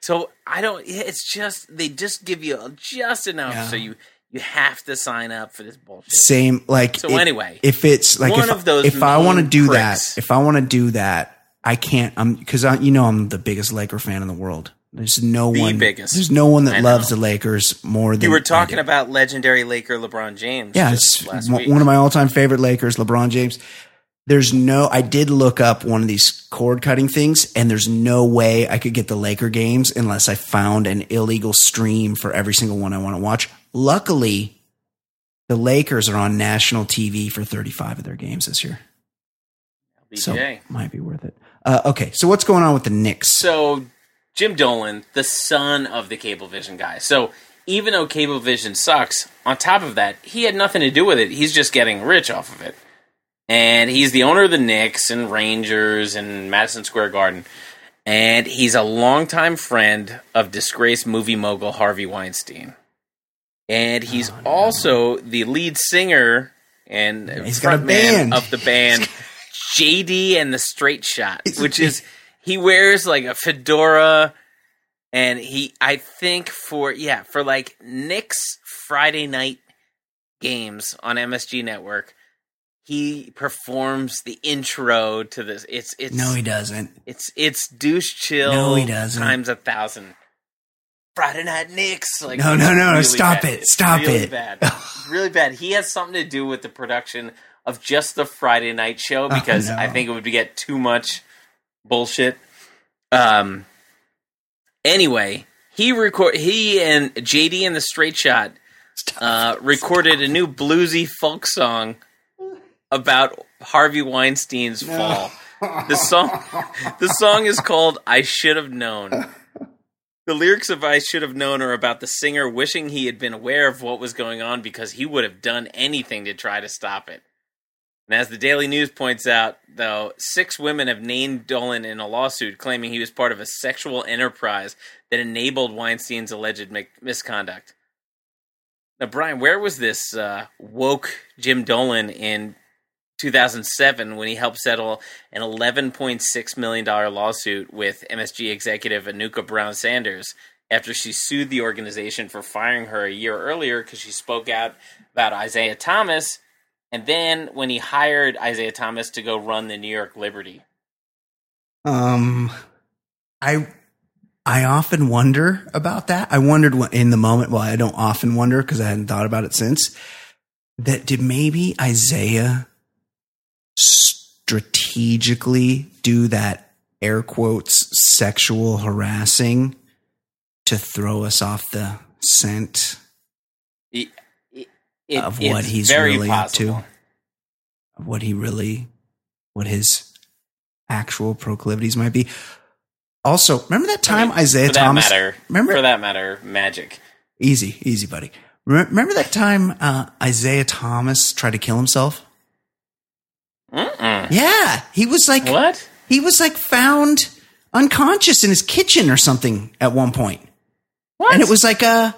So I don't. It's just they just give you just enough, Yeah. so you you have to sign up for this bullshit. Same. Like. So if- anyway, if it's like one if, of those if I want to do pricks. that, if I want to do that, I can't. I'm because I, you know, I'm the biggest Laker fan in the world. There's no The one. biggest. There's no one that loves the Lakers more than You were talking about legendary Laker LeBron James. Yeah, it's last one week. one of my all-time favorite Lakers, LeBron James. There's no. I did look up one of these cord cutting things, and there's no way I could get the Laker games unless I found an illegal stream for every single one I want to watch. Luckily, the Lakers are on national TV for 35 of their games this year. So might be worth it. Uh, okay, so what's going on with the Knicks? So Jim Dolan, the son of the Cablevision guy. So even though Cablevision sucks, on top of that, he had nothing to do with it. He's just getting rich off of it. And he's the owner of the Knicks and Rangers and Madison Square Garden. And he's a longtime friend of disgraced movie mogul Harvey Weinstein. And he's Oh, also the lead singer and he's frontman band. of the band JD and the Straight Shot, which is he wears like a fedora and he I think for yeah, for like Knicks Friday night games on MSG Network, he performs the intro to this. It's it's No, he doesn't. it's it's douche chill No, he doesn't. times a thousand. Friday night Knicks like No, no, no, no, really stop bad. it, stop really it. bad. Really bad. He has something to do with the production of just the Friday night show because Oh, no. I think it would get too much bullshit. Um. Anyway, he record he and JD and the Straight Shot uh, recorded a new bluesy folk song about Harvey Weinstein's fall. The song the song is called I Should Have Known. The lyrics of I Should Have Known are about the singer wishing he had been aware of what was going on because he would have done anything to try to stop it. And as the Daily News points out, though, six women have named Dolan in a lawsuit claiming he was part of a sexual enterprise that enabled Weinstein's alleged mi- misconduct. Now, Brian, where was this uh, woke Jim Dolan in 2007 when he helped settle an $11.6 million lawsuit with MSG executive Anucha Browne Sanders after she sued the organization for firing her a year earlier because she spoke out about Isaiah Thomas, and then when he hired Isaiah Thomas to go run the New York Liberty. Um, I I often wonder about that. I wondered in the moment. Well, I don't often wonder because I hadn't thought about it since. That did maybe Isaiah strategically do that air quotes sexual harassing to throw us off the scent It, it, of what he's really possible. up to, of what he really, what his actual proclivities might be. Also, remember that time I mean, Isaiah for that Thomas? matter, remember for that matter, Magic. easy, easy, buddy. Remember that time uh, Isaiah Thomas tried to kill himself? Mm-mm. Yeah, he was like What? he was like found unconscious in his kitchen or something at one point. What? And it was like a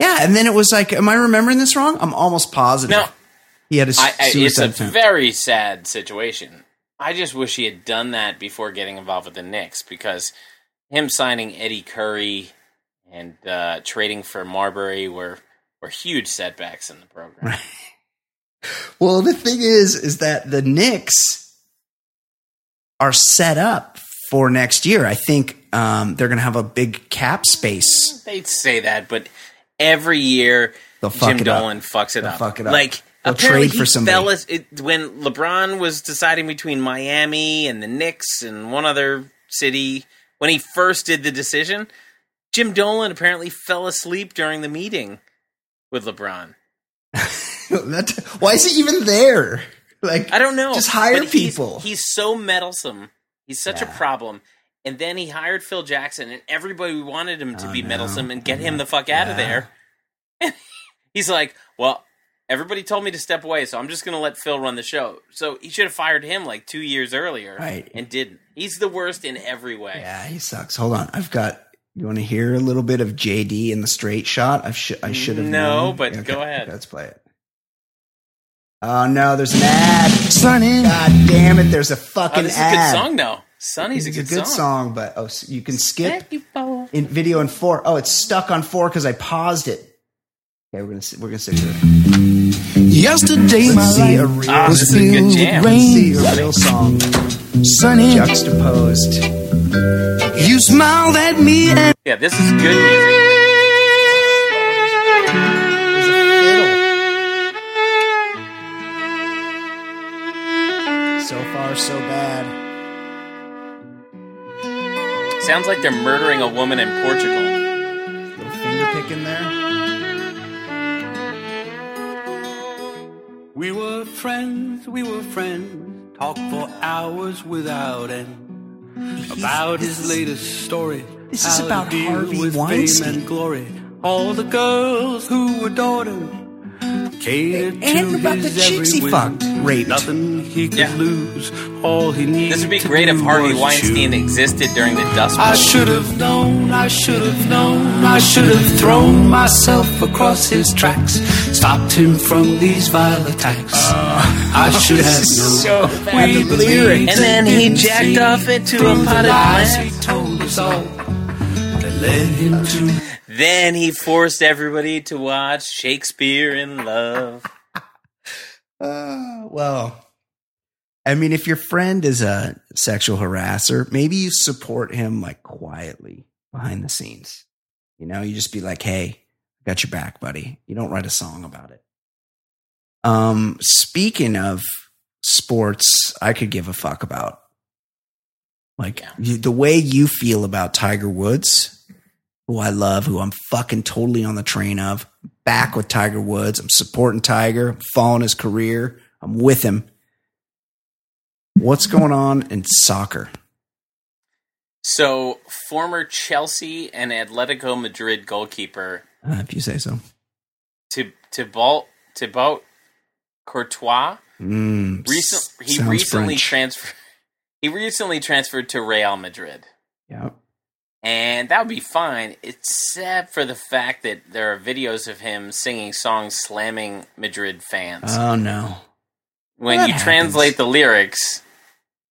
yeah, and then it was like, am I remembering this wrong? I'm almost positive. Now, He had a I, I, it's a attempt. very sad situation. I just wish he had done that before getting involved with the Knicks because him signing Eddie Curry and uh, trading for Marbury were were huge setbacks in the program. Well, the thing is, is that the Knicks are set up for next year. I think um, they're going to have a big cap space. They'd say that, but every year Jim it up. Dolan fucks it They'll up. fuck it up. Like They'll apparently trade for he somebody. fell it, when LeBron was deciding between Miami and the Knicks and one other city. When he first did the decision, Jim Dolan apparently fell asleep during the meeting with LeBron. That- why is he even there? Like, I don't know. Just hire he's- people. He's, so meddlesome. He's such a problem. And then he hired Phil Jackson, and everybody wanted him to I be know, meddlesome and get I him the fuck out of there. And he's like, "Well, everybody told me to step away, so I'm just going to let Phil run the show." So he should have fired him like two years earlier, Right. And didn't. He's the worst in every way. yeah, he sucks. Hold on, I've got. You want to hear a little bit of JD in the straight shot? I should. I should have. No, known. but go ahead. Let's play it. Oh no, there's an ad. Sunny. God damn it! There's a Oh, fucking this is a good song, though. Sonny's It's a good, song. but oh, so you can skip you, in video in four. Oh, it's stuck on four because I paused it. Okay, we're gonna we're gonna stick to it. Yesterday my Let's see a life real, was this is a good filled jam. with let's see a real song Sunny, juxtaposed. you smiled at me and Yeah, this is good music. So so bad. Sounds like they're murdering a woman in Portugal. Little finger pick in there. We were friends, we were friends, talked for hours without end. About his latest story. this is about deal Harvey with Weinstein. Fame and glory. All the girls who adored him. Catered to And about the his chicks he fucked, whim. raped. Nothing he could Yeah. lose. All he needed This would be great if Harvey Weinstein choose. existed during the Dust I should have known, I should have known, I should have thrown myself across his tracks, stopped him from these vile attacks. Uh, I should have This known. is so bad. We The lyrics. And then he jacked off into through a the potted lies plant. He told us all that led him to Then he forced everybody to watch Shakespeare in Love. Uh, well, I mean, if your friend is a sexual harasser, maybe you support him like quietly behind the scenes. You know, you just be like, "Hey, I got your back, buddy." You don't write a song about it. Um, speaking of sports, I could give a fuck about like Yeah. you, the way you feel about Tiger Woods, who I love, who I'm fucking totally on the train of. Back with Tiger Woods. I'm supporting Tiger. I'm following his career. I'm with him. What's going on in soccer? So, former Chelsea and Atletico Madrid goalkeeper Uh, if you say so. Thibaut Thibaut Courtois Mm, recent, he recently French. transferred he recently transferred to Real Madrid. Yeah. And that would be fine, except for the fact that there are videos of him singing songs slamming Madrid fans. Oh no. when that you translate the lyrics,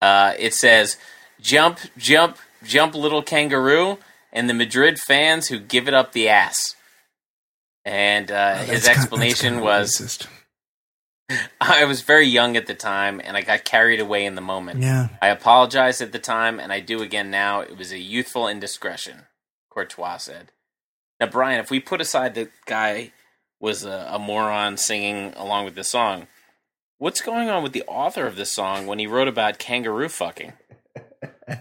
uh, it says, "Jump, jump, jump, little kangaroo," and the Madrid fans who give it up the ass. And uh, Oh, his kind- that's explanation kinda was, racist. "I was very young at the time, and I got carried away in the moment. Yeah. I apologized at the time, and I do again now. It was a youthful indiscretion," Courtois said. Now, Brian, if we put aside the guy was a, a moron singing along with the song, what's going on with the author of this song when he wrote about kangaroo fucking?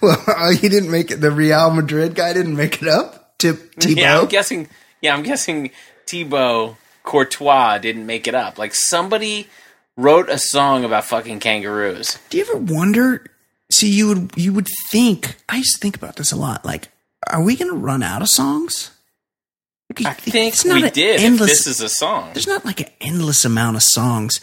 Well, oh, he didn't make it. The Real Madrid guy didn't make it up. Tip Tebow. Yeah, I'm guessing. Yeah, I'm guessing Thibaut Courtois didn't make it up. Like somebody wrote a song about fucking kangaroos. Do you ever wonder? See, you would you would think. I used to think about this a lot. Like, are we going to run out of songs? I think it's not we did. If Endless, this is a song. there's not like an endless amount of songs.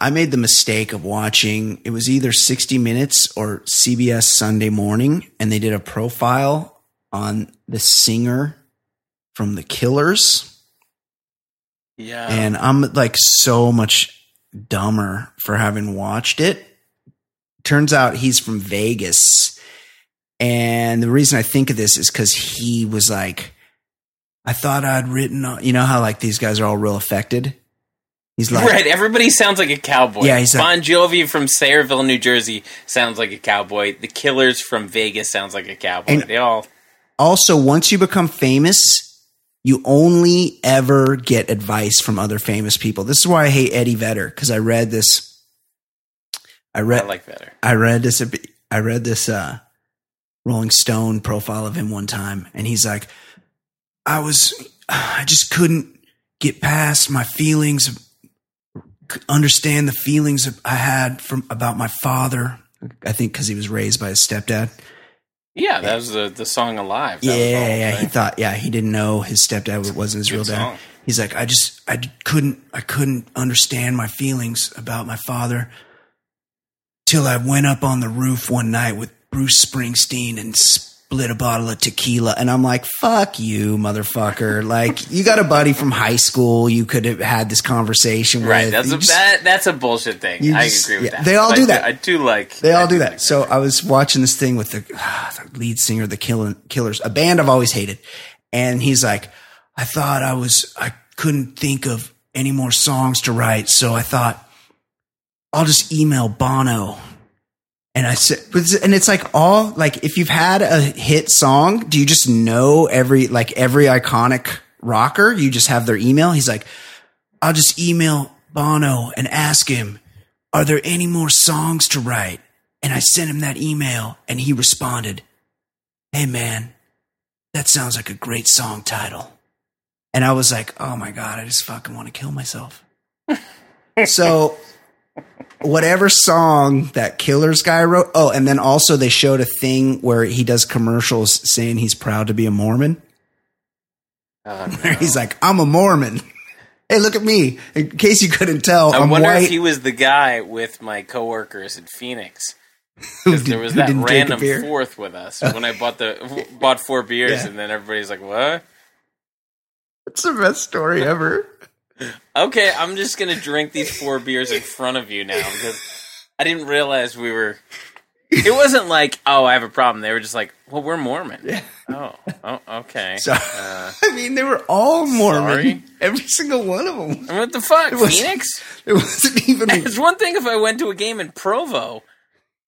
I made the mistake of watching. It was either 60 Minutes or CBS Sunday Morning, and they did a profile on the singer from The Killers. Yeah. and I'm like so much dumber for having watched it. Turns out he's from Vegas. And the reason I think of this is because he was like, I thought I'd written, you know how like these guys are all real affected. He's like, right, everybody sounds like a cowboy. Yeah, he's like- Bon Jovi from Sayreville, New Jersey sounds like a cowboy. The Killers from Vegas sounds like a cowboy. And- they all also, once you become famous, you only ever get advice from other famous people. This is why I hate Eddie Vedder because I read this. I read I like better. I read this. I read this uh, Rolling Stone profile of him one time, and he's like, "I was, I just couldn't get past my feelings, understand the feelings I had from about my father. I think because he was raised by his stepdad. Yeah, that was the the song Alive. That Yeah, whole yeah. He thought, yeah, he didn't know his stepdad wasn't his real dad. song. He's like, I just, I couldn't, I couldn't understand my feelings about my father till I went up on the roof one night with Bruce Springsteen and split a bottle of tequila. And I'm like, fuck you, motherfucker. like, you got a buddy from high school you could have had this conversation Right, with. that's You a just- that, that's a bullshit thing. I just- agree with yeah, that. they all do I that. I do like. They all do like that. So I was watching this thing with the, ah, the lead singer, of the Kill- Killers, a band I've always hated, and he's like, "I thought I was, I couldn't think of any more songs to write, so I thought I'll just email Bono." And I said, and it's like all like if you've had a hit song, do you just know every like every iconic rocker? You just have their email. He's like, I'll just email Bono and ask him, are there any more songs to write? And I sent him that email and he responded, Hey man, that sounds like a great song title. And I was like, Oh my God, I just fucking want to kill myself. so whatever song that Killers guy wrote. Oh, and then also they showed a thing where he does commercials saying he's proud to be a Mormon. Oh, no. He's like, I'm a Mormon. Hey, look at me. In case you couldn't tell, I I'm wonder white. if he was the guy with my coworkers in Phoenix. Because there was that a random fourth with us when I bought the bought four beers, Yeah. and then everybody's like, "What?" It's the best story ever. Okay, I'm just gonna drink these four beers in front of you now because I didn't realize we were. It wasn't like, "Oh, I have a problem." They were just like, "Well, we're Mormon." Yeah. Oh, oh, okay. So, Uh, I mean, they were all Mormon. sorry? Every single one of them. And what the fuck, was- Phoenix? It wasn't even It's one thing if I went to a game in Provo.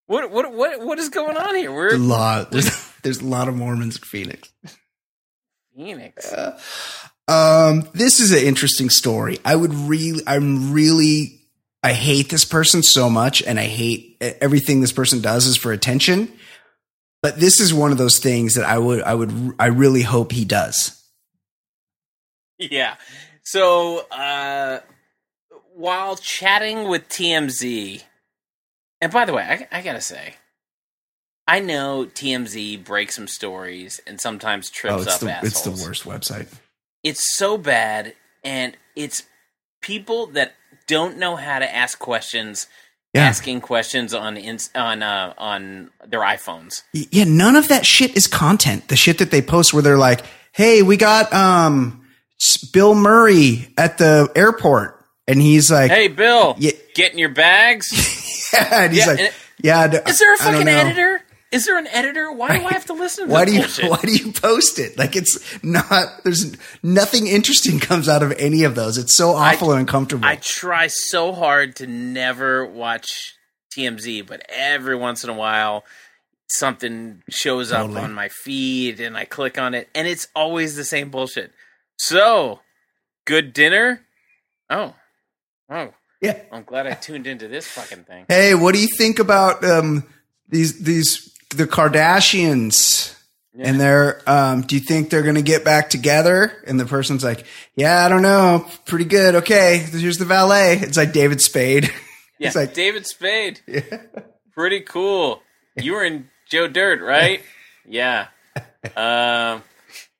What what what what is going on here? We're lot. There's, there's a lot of Mormons in Phoenix. Phoenix. Um, this is an interesting story. I would really, I'm really, I hate this person so much, and I hate everything this person does is for attention. But this is one of those things that I would, I would, I really hope he does. Yeah. So, uh, while chatting with TMZ, and by the way, I, I gotta say, I know TMZ breaks some stories and sometimes trips Oh, up the, assholes. it's the worst website. It's so bad, and it's people that don't know how to ask questions, Yeah. asking questions on on uh, on their iPhones. Yeah, none of that shit is content. The shit that they post where they're like, "Hey, we got um Bill Murray at the airport," and he's like, Hey, Bill, Yeah. getting your bags? yeah, and he's Yeah, like, and- "Yeah." d- Is there a fucking editor? Is there an editor? Why do I have to listen to Why this do you bullshit? why do you post it? Like it's not there's nothing interesting comes out of any of those. It's so awful and uncomfortable. I try so hard to never watch TMZ, but every once in a while something shows Totally. up on my feed and I click on it and it's always the same bullshit. So, good dinner? Oh. Oh. yeah. I'm glad I tuned into this fucking thing. Hey, what do you think about um these these the Kardashians? And they're um do you think they're going to get back together? And the person's like, "Yeah, I don't know. Pretty good. Okay, here's the valet." It's like David Spade. Yeah, It's like David Spade. Pretty cool. You were in Joe Dirt, right? yeah. Um,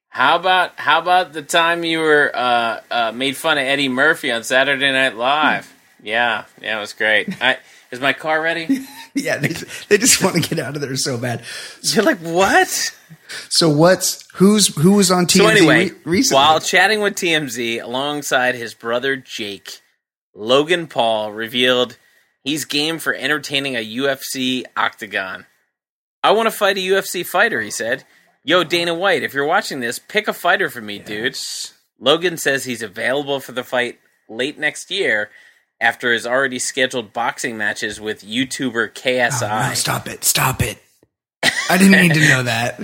how about how about the time you were uh, uh, made fun of Eddie Murphy on Saturday Night Live? Yeah, yeah, it was great. I, is my car ready? yeah, they, they just want to get out of there so bad. You're like, what? So what's Who's who was on TMZ So anyway, re- recently? while chatting with TMZ alongside his brother Jake, Logan Paul revealed he's game for entertaining a UFC octagon. I want to fight a UFC fighter, he said. Yo, Dana White, if you're watching this, pick a fighter for me, dude. Logan says he's available for the fight late next year after his already scheduled boxing matches with YouTuber KSI. Oh, no, stop it! Stop it! I didn't need to know that.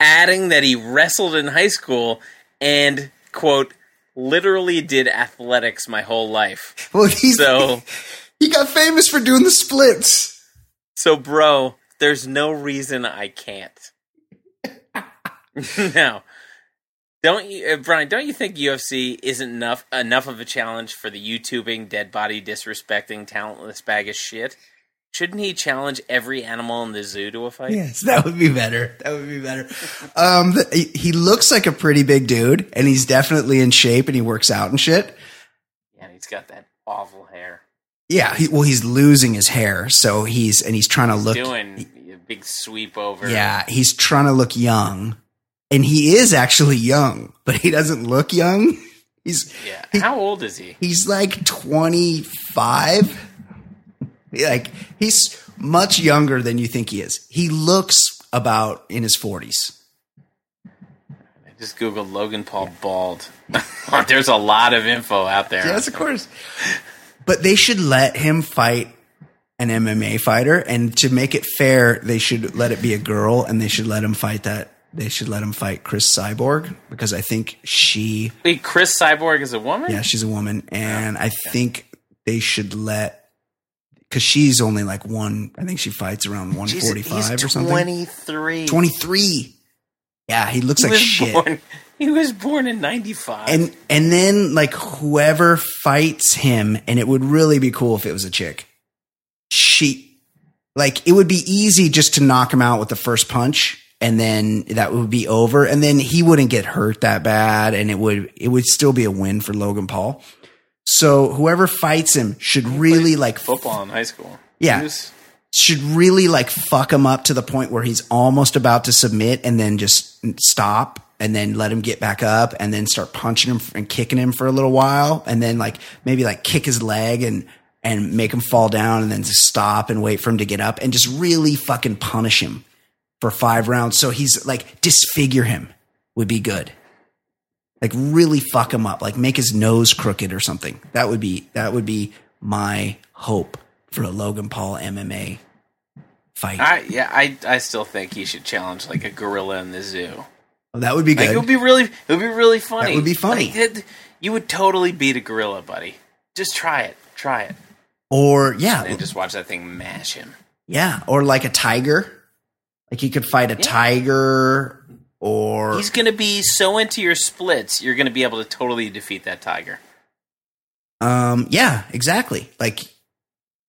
adding that he wrestled in high school and quote literally did athletics my whole life. Well, he's So he got famous for doing the splits. so bro, there's no reason I can't. now, don't you uh, Brian, don't you think UFC isn't enough enough of a challenge for the YouTubing dead body disrespecting talentless bag of shit? Shouldn't he challenge every animal in the zoo to a fight? Yes, that would be better. That would be better. Um, the, he, looks like a pretty big dude, and he's definitely in shape, and he works out and shit. Yeah, and he's got that awful hair. Yeah, he, well, he's losing his hair, so he's and he's trying to look. Doing a big sweep over. Yeah, he's trying to look young, and he is actually young, but he doesn't look young. He's Yeah. How old is he? he's like twenty five. Like he's much younger than you think he is. He looks about in his forties. I just googled Logan Paul bald. There's a lot of info out there. Yes, of course. But they should let him fight an MMA fighter, and to make it fair, they should let it be a girl, and they should let him fight that. They should let him fight Cris Cyborg because I think she, Wait, Cris Cyborg is a woman? yeah, she's a woman, and oh, I think they should let because she's only like one. I think she fights around one Jeez, he's or something. 23. Twenty three. Yeah, he looks He like shit. born. He was born in '95. and and then like whoever fights him and it would really be cool if it was a chick she like it would be easy just to knock him out with the first punch and then that would be over and then he wouldn't get hurt that bad and it would it would still be a win for Logan Paul so whoever fights him should really like football in high school. Yeah. He should really like fuck him up to the point where he's almost about to submit and then just stop and then let him get back up and then start punching him and kicking him for a little while and then like maybe like kick his leg and and make him fall down and then just stop and wait for him to get up and just really fucking punish him for five rounds so he's like disfigure him would be good like really fuck him up like make his nose crooked or something that would be that would be my hope for a Logan Paul MMA fight. I yeah, I I still think he should challenge like a gorilla in the zoo. Oh, that would be Like good. it would be really it would be really funny. It would be funny. Like, it- you would totally beat a gorilla, buddy. Just try it. Try it. or yeah, And just watch that thing mash him. yeah, or like a tiger. Like he could fight a tiger or He's gonna be so into your splits, you're gonna be able to totally defeat that tiger. um yeah, exactly. Like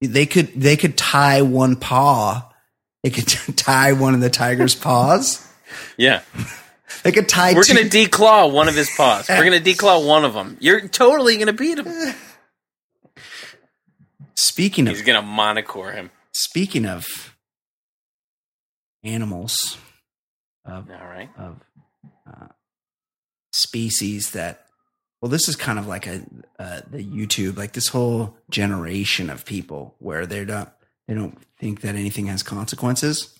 they could they could tie one paw. They could tie one of the tiger's paws. Yeah. They could tie We're two- gonna declaw one of his paws. We're gonna declaw one of them. You're totally gonna beat him. Speaking of He's gonna monocore him. speaking of animals of All right. of uh, species that well this is kind of like a uh, the youtube like this whole generation of people where they're not they don't think that anything has consequences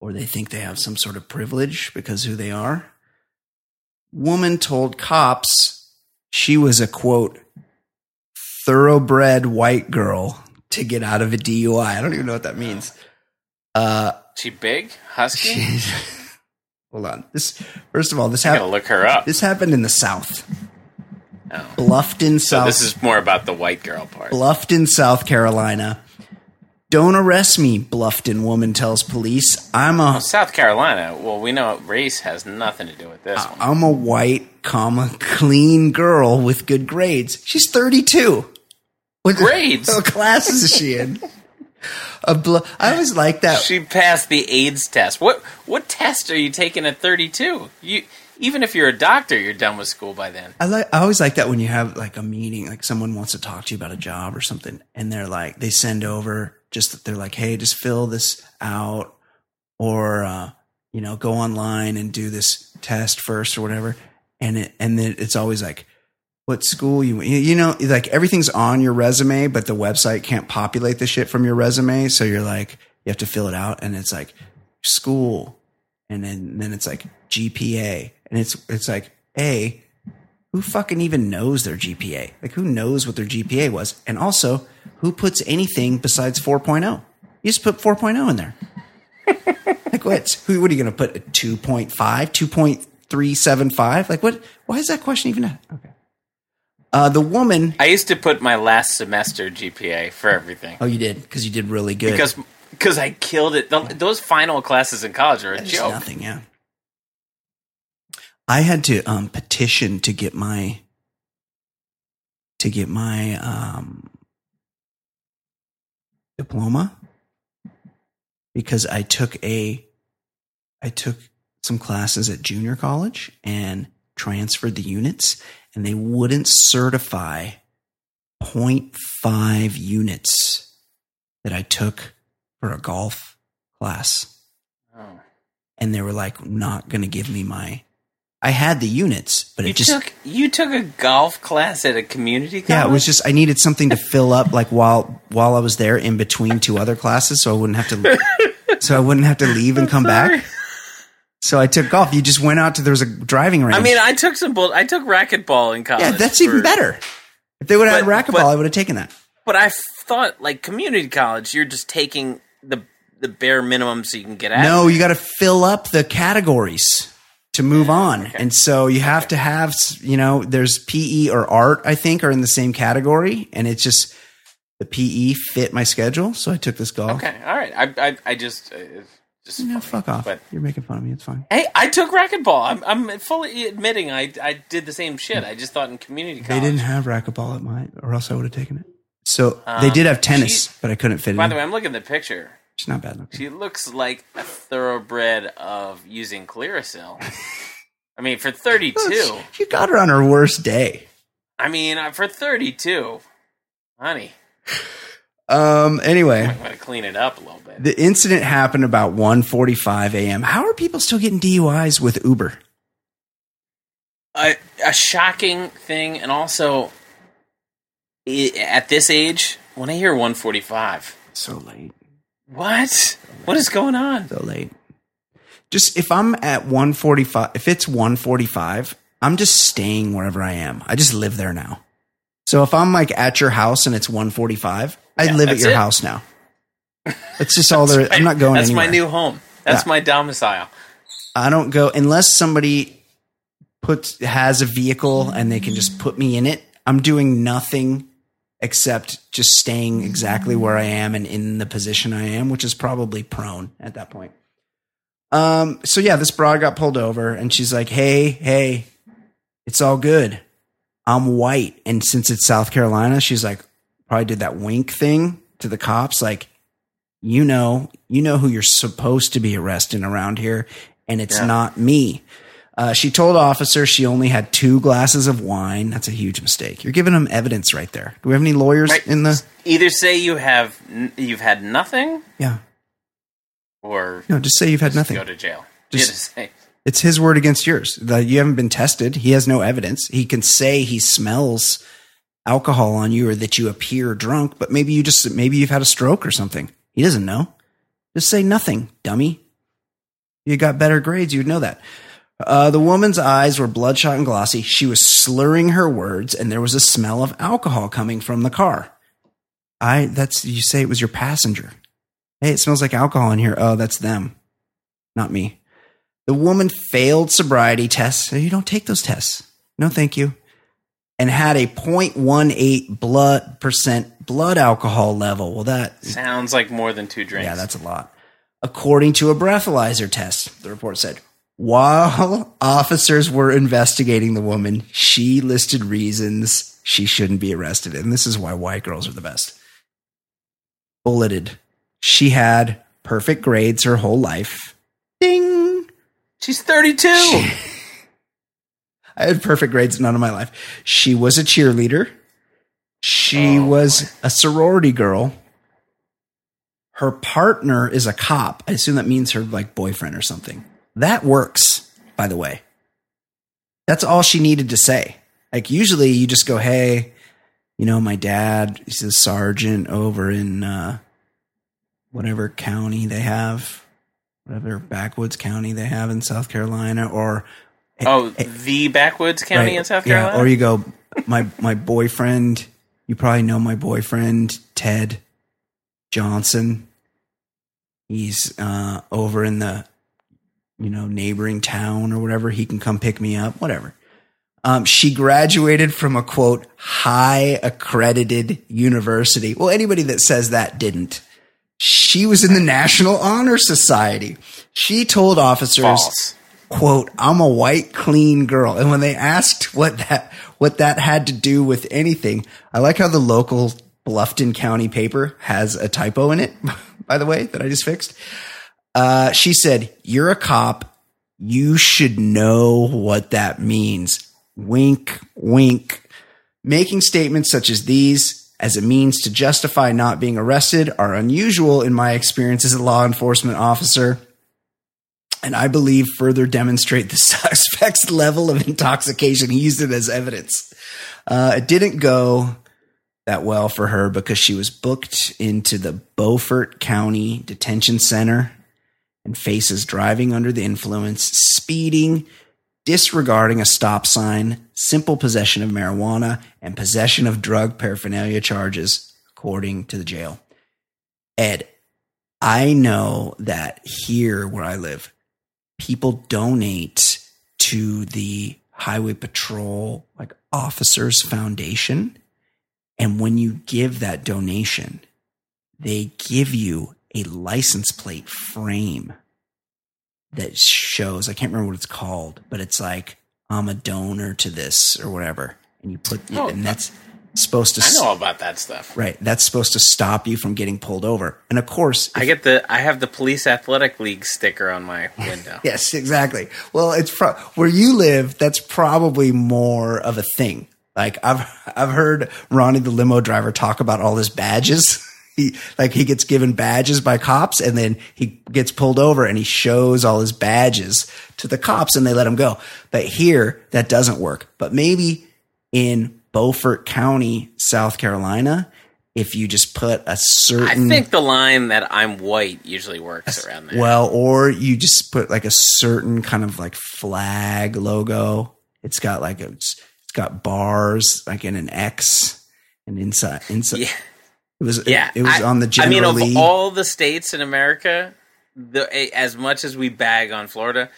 or they think they have some sort of privilege because who they are. Woman told cops she was a quote thoroughbred white girl to get out of a dui i don't even know what that means uh She big, husky. Hold on. This first of all, this happened. look her up. This happened in the South, Oh. Bluffton, So South. this is more about the white girl part. Bluffton, South Carolina. Don't arrest me, Bluffton woman tells police. I'm a South Carolina. Well, we know race has nothing to do with this one. I'm a white, comma clean girl with good grades. She's 32. What Grades? What classes is she in? A I always like that. She passed the AIDS test. What what test are you taking at 32? You even if you're a doctor, you're done with school by then. I like. I always like that when you have like a meeting, like someone wants to talk to you about a job or something, and they're like, they send over just they're like, hey, just fill this out, or uh, you know, go online and do this test first or whatever. And it, and then it's always like, what school you, you know, like everything's on your resume, but the website can't populate the shit from your resume. So you're like, you have to fill it out and it's like school. And then, then it's like GPA and it's, it's like, A, who fucking even knows their GPA? Like who knows what their GPA was? And also who puts anything besides 4.0? You just put 4.0 in there. like what? Who, what are you going to put? A 2.5, 2.375? Like what? Why is that question even? Okay. Uh, the woman. I used to put my last semester GPA for everything Oh, you did because you did really good. because because I killed it. Th those final classes in college are a joke. nothing. Yeah. I had to um, petition to get my to get my um, diploma because I took a I took some classes at junior college and transferred the units and they wouldn't certify 0.5 units that I took for a golf class Oh. and they were like not going to give me my I had the units but You it just took you took a golf class at a community college. yeah it was just I needed something to fill up like while while I was there in between two other classes so I wouldn't have to so I wouldn't have to leave and come back so I took golf you just went out to there was a driving range I mean, I took some bull. I took racquetball in college. yeah that's even better if they would have But- had racquetball but- I would have taken that But I thought like community college, you're just taking the the bare minimum so you can get out. No, you got to fill up the categories to move on. And so you have to have, you know, there's PE or art, I think, are in the same category. And it's just the PE fit my schedule. So I took this golf. Okay, all right. I I, I just uh, just No, fuck off. But You're making fun of me. It's fine. hey, I took racquetball. I'm I'm fully admitting I I did the same shit. I just thought in community They didn't have racquetball at mine, or else I would have taken it. So they did have tennis, she- but I couldn't fit it. By in. the way, I'm looking at the picture. She's not bad looking. She looks like a thoroughbred of using Clearasil. I mean, for 32. You got her on her worst day. I mean, uh, for 32, honey, Um. Anyway, I'm gonna clean it up a little bit. The incident happened about 1:45 a.m. How are people still getting DUIs with Uber? a, a shocking thing, and also at this age, when I hear 145, So late. what? What is going on? so late. Just if I'm at 145, if it's 145, I'm just staying wherever I am. I just live there now. So if I'm like at your house and it's 145, I Yeah, live at your it. house now. It's just all there. I'm not going That's anywhere. my new home. That's Yeah. my domicile. I don't go unless somebody puts has a vehicle and they can just put me in it. I'm doing nothing except just staying exactly where I am and in the position I am, which is probably prone at that point. Um, so yeah, this broad got pulled over and she's like, Hey, hey, it's all good. I'm white. And since it's South Carolina, she's like, probably did that wink thing to the cops. Like, you know, you know who you're supposed to be arresting around here, and it's Yeah. not me. Uh, she told officers she only had two glasses of wine. That's a huge mistake. You're giving them evidence right there. Do we have any lawyers Right. in the? Either say you have n- you've had nothing, Yeah. or No, just say you've had nothing. go to jail. Just- say, It's his word against yours. That you haven't been tested. He has no evidence. He can say he smells alcohol on you or that you appear drunk, but maybe you just maybe you've had a stroke or something. He doesn't know. Just say nothing, dummy. You got better grades, you'd know that. Uh, the woman's eyes were bloodshot and glossy. She was slurring her words, and there was a smell of alcohol coming from the car. I that's you say it was your passenger. Hey, it smells like alcohol in here. Oh, that's them, not me. The woman failed sobriety tests. You don't take those tests. No, thank you. And had a 0.18 blood percent blood alcohol level. Well, that sounds like more than two drinks. yeah, that's a lot. According to a breathalyzer test, the report said, while officers were investigating the woman, she listed reasons she shouldn't be arrested. And this is why white girls are the best. Bulleted. She had perfect grades her whole life. Ding. She's 32. I had perfect grades none of my life. She was a cheerleader. She Oh, was a sorority girl. Her partner is a cop. I assume that means her like boyfriend or something. that works, by the way. That's all she needed to say. Like usually you just go, "Hey, you know, my dad, he's a sergeant over in uh whatever county they have, whatever backwoods county they have in South Carolina or Oh, the backwoods county Right. in South Yeah, Carolina. or you go, my my boyfriend. You probably know my boyfriend Ted Johnson. He's uh, over in the you know neighboring town or whatever. He can come pick me up. Whatever. Um, she graduated from a quote high accredited university. Well, anybody that says that didn't. She was in the National Honor Society. She told officers False. Quote i'm a white clean girl. And when they asked what that what that had to do with anything i like how the local bluffton county paper has a typo in it by the way that i just fixed. Uh, she said you're a cop. You should know what that means. Wink wink. Making statements such as these as a means to justify not being arrested are unusual in my experience as a law enforcement officer and I believe further demonstrate the suspect's level of intoxication. He used it as evidence. Uh, it didn't go that well for her because she was booked into the Beaufort County Detention Center and faces driving under the influence, speeding, disregarding a stop sign, simple possession of marijuana, and possession of drug paraphernalia charges, according to the jail. Ed, I know that here where I live, people donate to the highway patrol like officers foundation. And when you give that donation they give you a license plate frame that shows i can't remember what it's called but it's like i'm a donor to this or whatever. And you put Oh, and uh, that's supposed to I know about that stuff. right that's supposed to stop you from getting pulled over and of course I get the I have the police athletic league sticker on my window. Yes, exactly. Well, it's pro- where you live. That's probably more of a thing. Like I've I've heard Ronnie the limo driver talk about all his badges. He like he gets given badges by cops, and then he gets pulled over, and he shows all his badges to the cops, and they let him go. But here, that doesn't work. But maybe in Beaufort County, South Carolina, if you just put a certain I think the line that I'm white usually works around there. well, or you just put like a certain kind of like flag logo. It's got like a, it's, it's got bars like in an X and inside inside. Yeah. It was yeah, It, it was I- on the I mean, of all the states in America, the as much as we bag on Florida,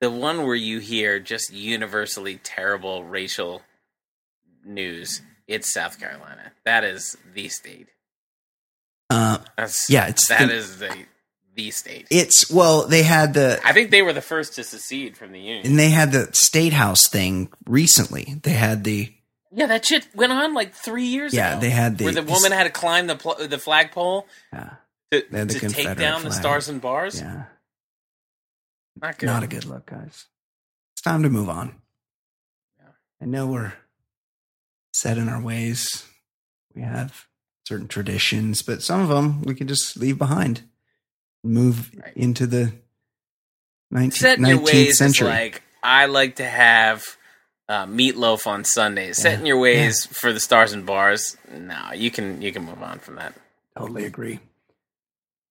the one where you hear just universally terrible racial news, it's South Carolina. That is the state. uh, That's, Yeah, it's that the- is the the state. it's well, they had the I think they were the first to secede from the union. and they had the state house thing recently. They had the Yeah, that shit went on like three years Yeah, ago. they had the- where the woman had to climb the pl- the flagpole uh, to, the to take down the stars and bars. yeah, Not good. not a good look, guys. It's time to move on. Yeah. I know we're set in our ways. We have certain traditions, but some of them we can just leave behind. Move Right. into the 19th, Set in your ways century. like I like to have uh, meatloaf on Sundays. Set in your ways for the stars and bars. No, you can you can move on from that. totally agree.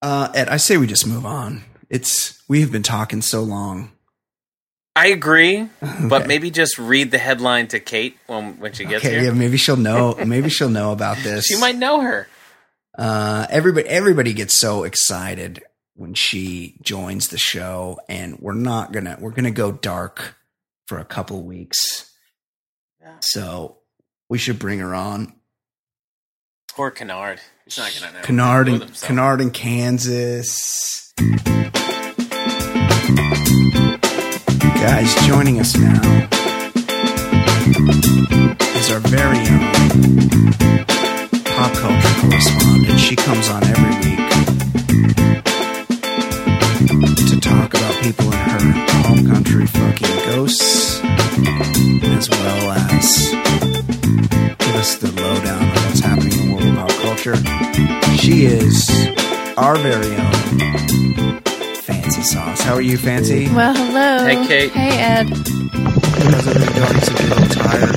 Uh, Ed, I say we just move on. It's we have been talking so long. I agree, but Okay. maybe just read the headline to Kate when when she gets Okay, here. yeah, maybe she'll know. Maybe she'll know about this. She might know her. Uh, everybody, everybody gets so excited when she joins the show, and we're not gonna. We're gonna go dark for a couple weeks. Yeah. So we should bring her on. Poor Kennard. He's not gonna know. Kennard in. Kennard in Kansas. Guys, joining us now is our very own pop culture correspondent. She comes on every week to talk about people in her home country fucking ghosts, as well as give us the lowdown on what's happening in the world of pop culture. She is our very own Fancy Fancy Sauce. How are you, Fancy? Well, hello. Hey, Kate. Hey, Ed. How's everything going? You said a little tired.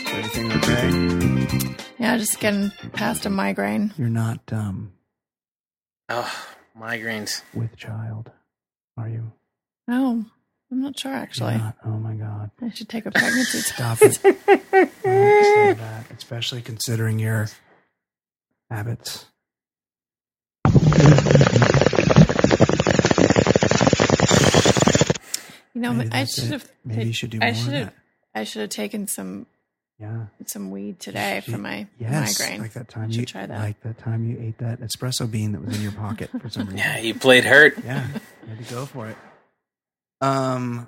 Is everything okay? Yeah, just getting past a migraine. You're not um Oh, migraines. with child, are you? Oh, I'm not sure You're actually. not? Oh my God! I should take a pregnancy test. Stop it! Don't that, especially considering your habits. You know, Maybe I should have. Maybe you should do I more of should have. that. I should have taken some Yeah. some weed today You- for my yes, migraine. Like that time you try that. like that time you ate that espresso bean that was in your pocket for some reason. Yeah, he played hurt. Yeah, you had to go for it. Um,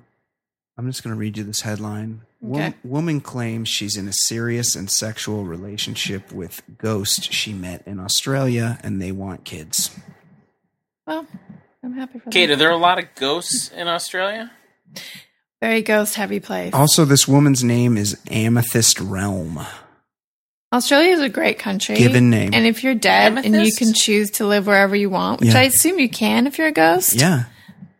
I'm just going to read you this headline. Wo- Okay. woman claims she's in a serious and sexual relationship with ghost she met in Australia, and they want kids. well, I'm happy for that. Kate, that. are there a lot of ghosts in Australia? Very ghost heavy place. Also, this woman's name is Amethyst Realm. Australia is a great country. Given name. And if you're dead and you can choose to live wherever you want, which Yeah. I assume you can if you're a ghost, Yeah.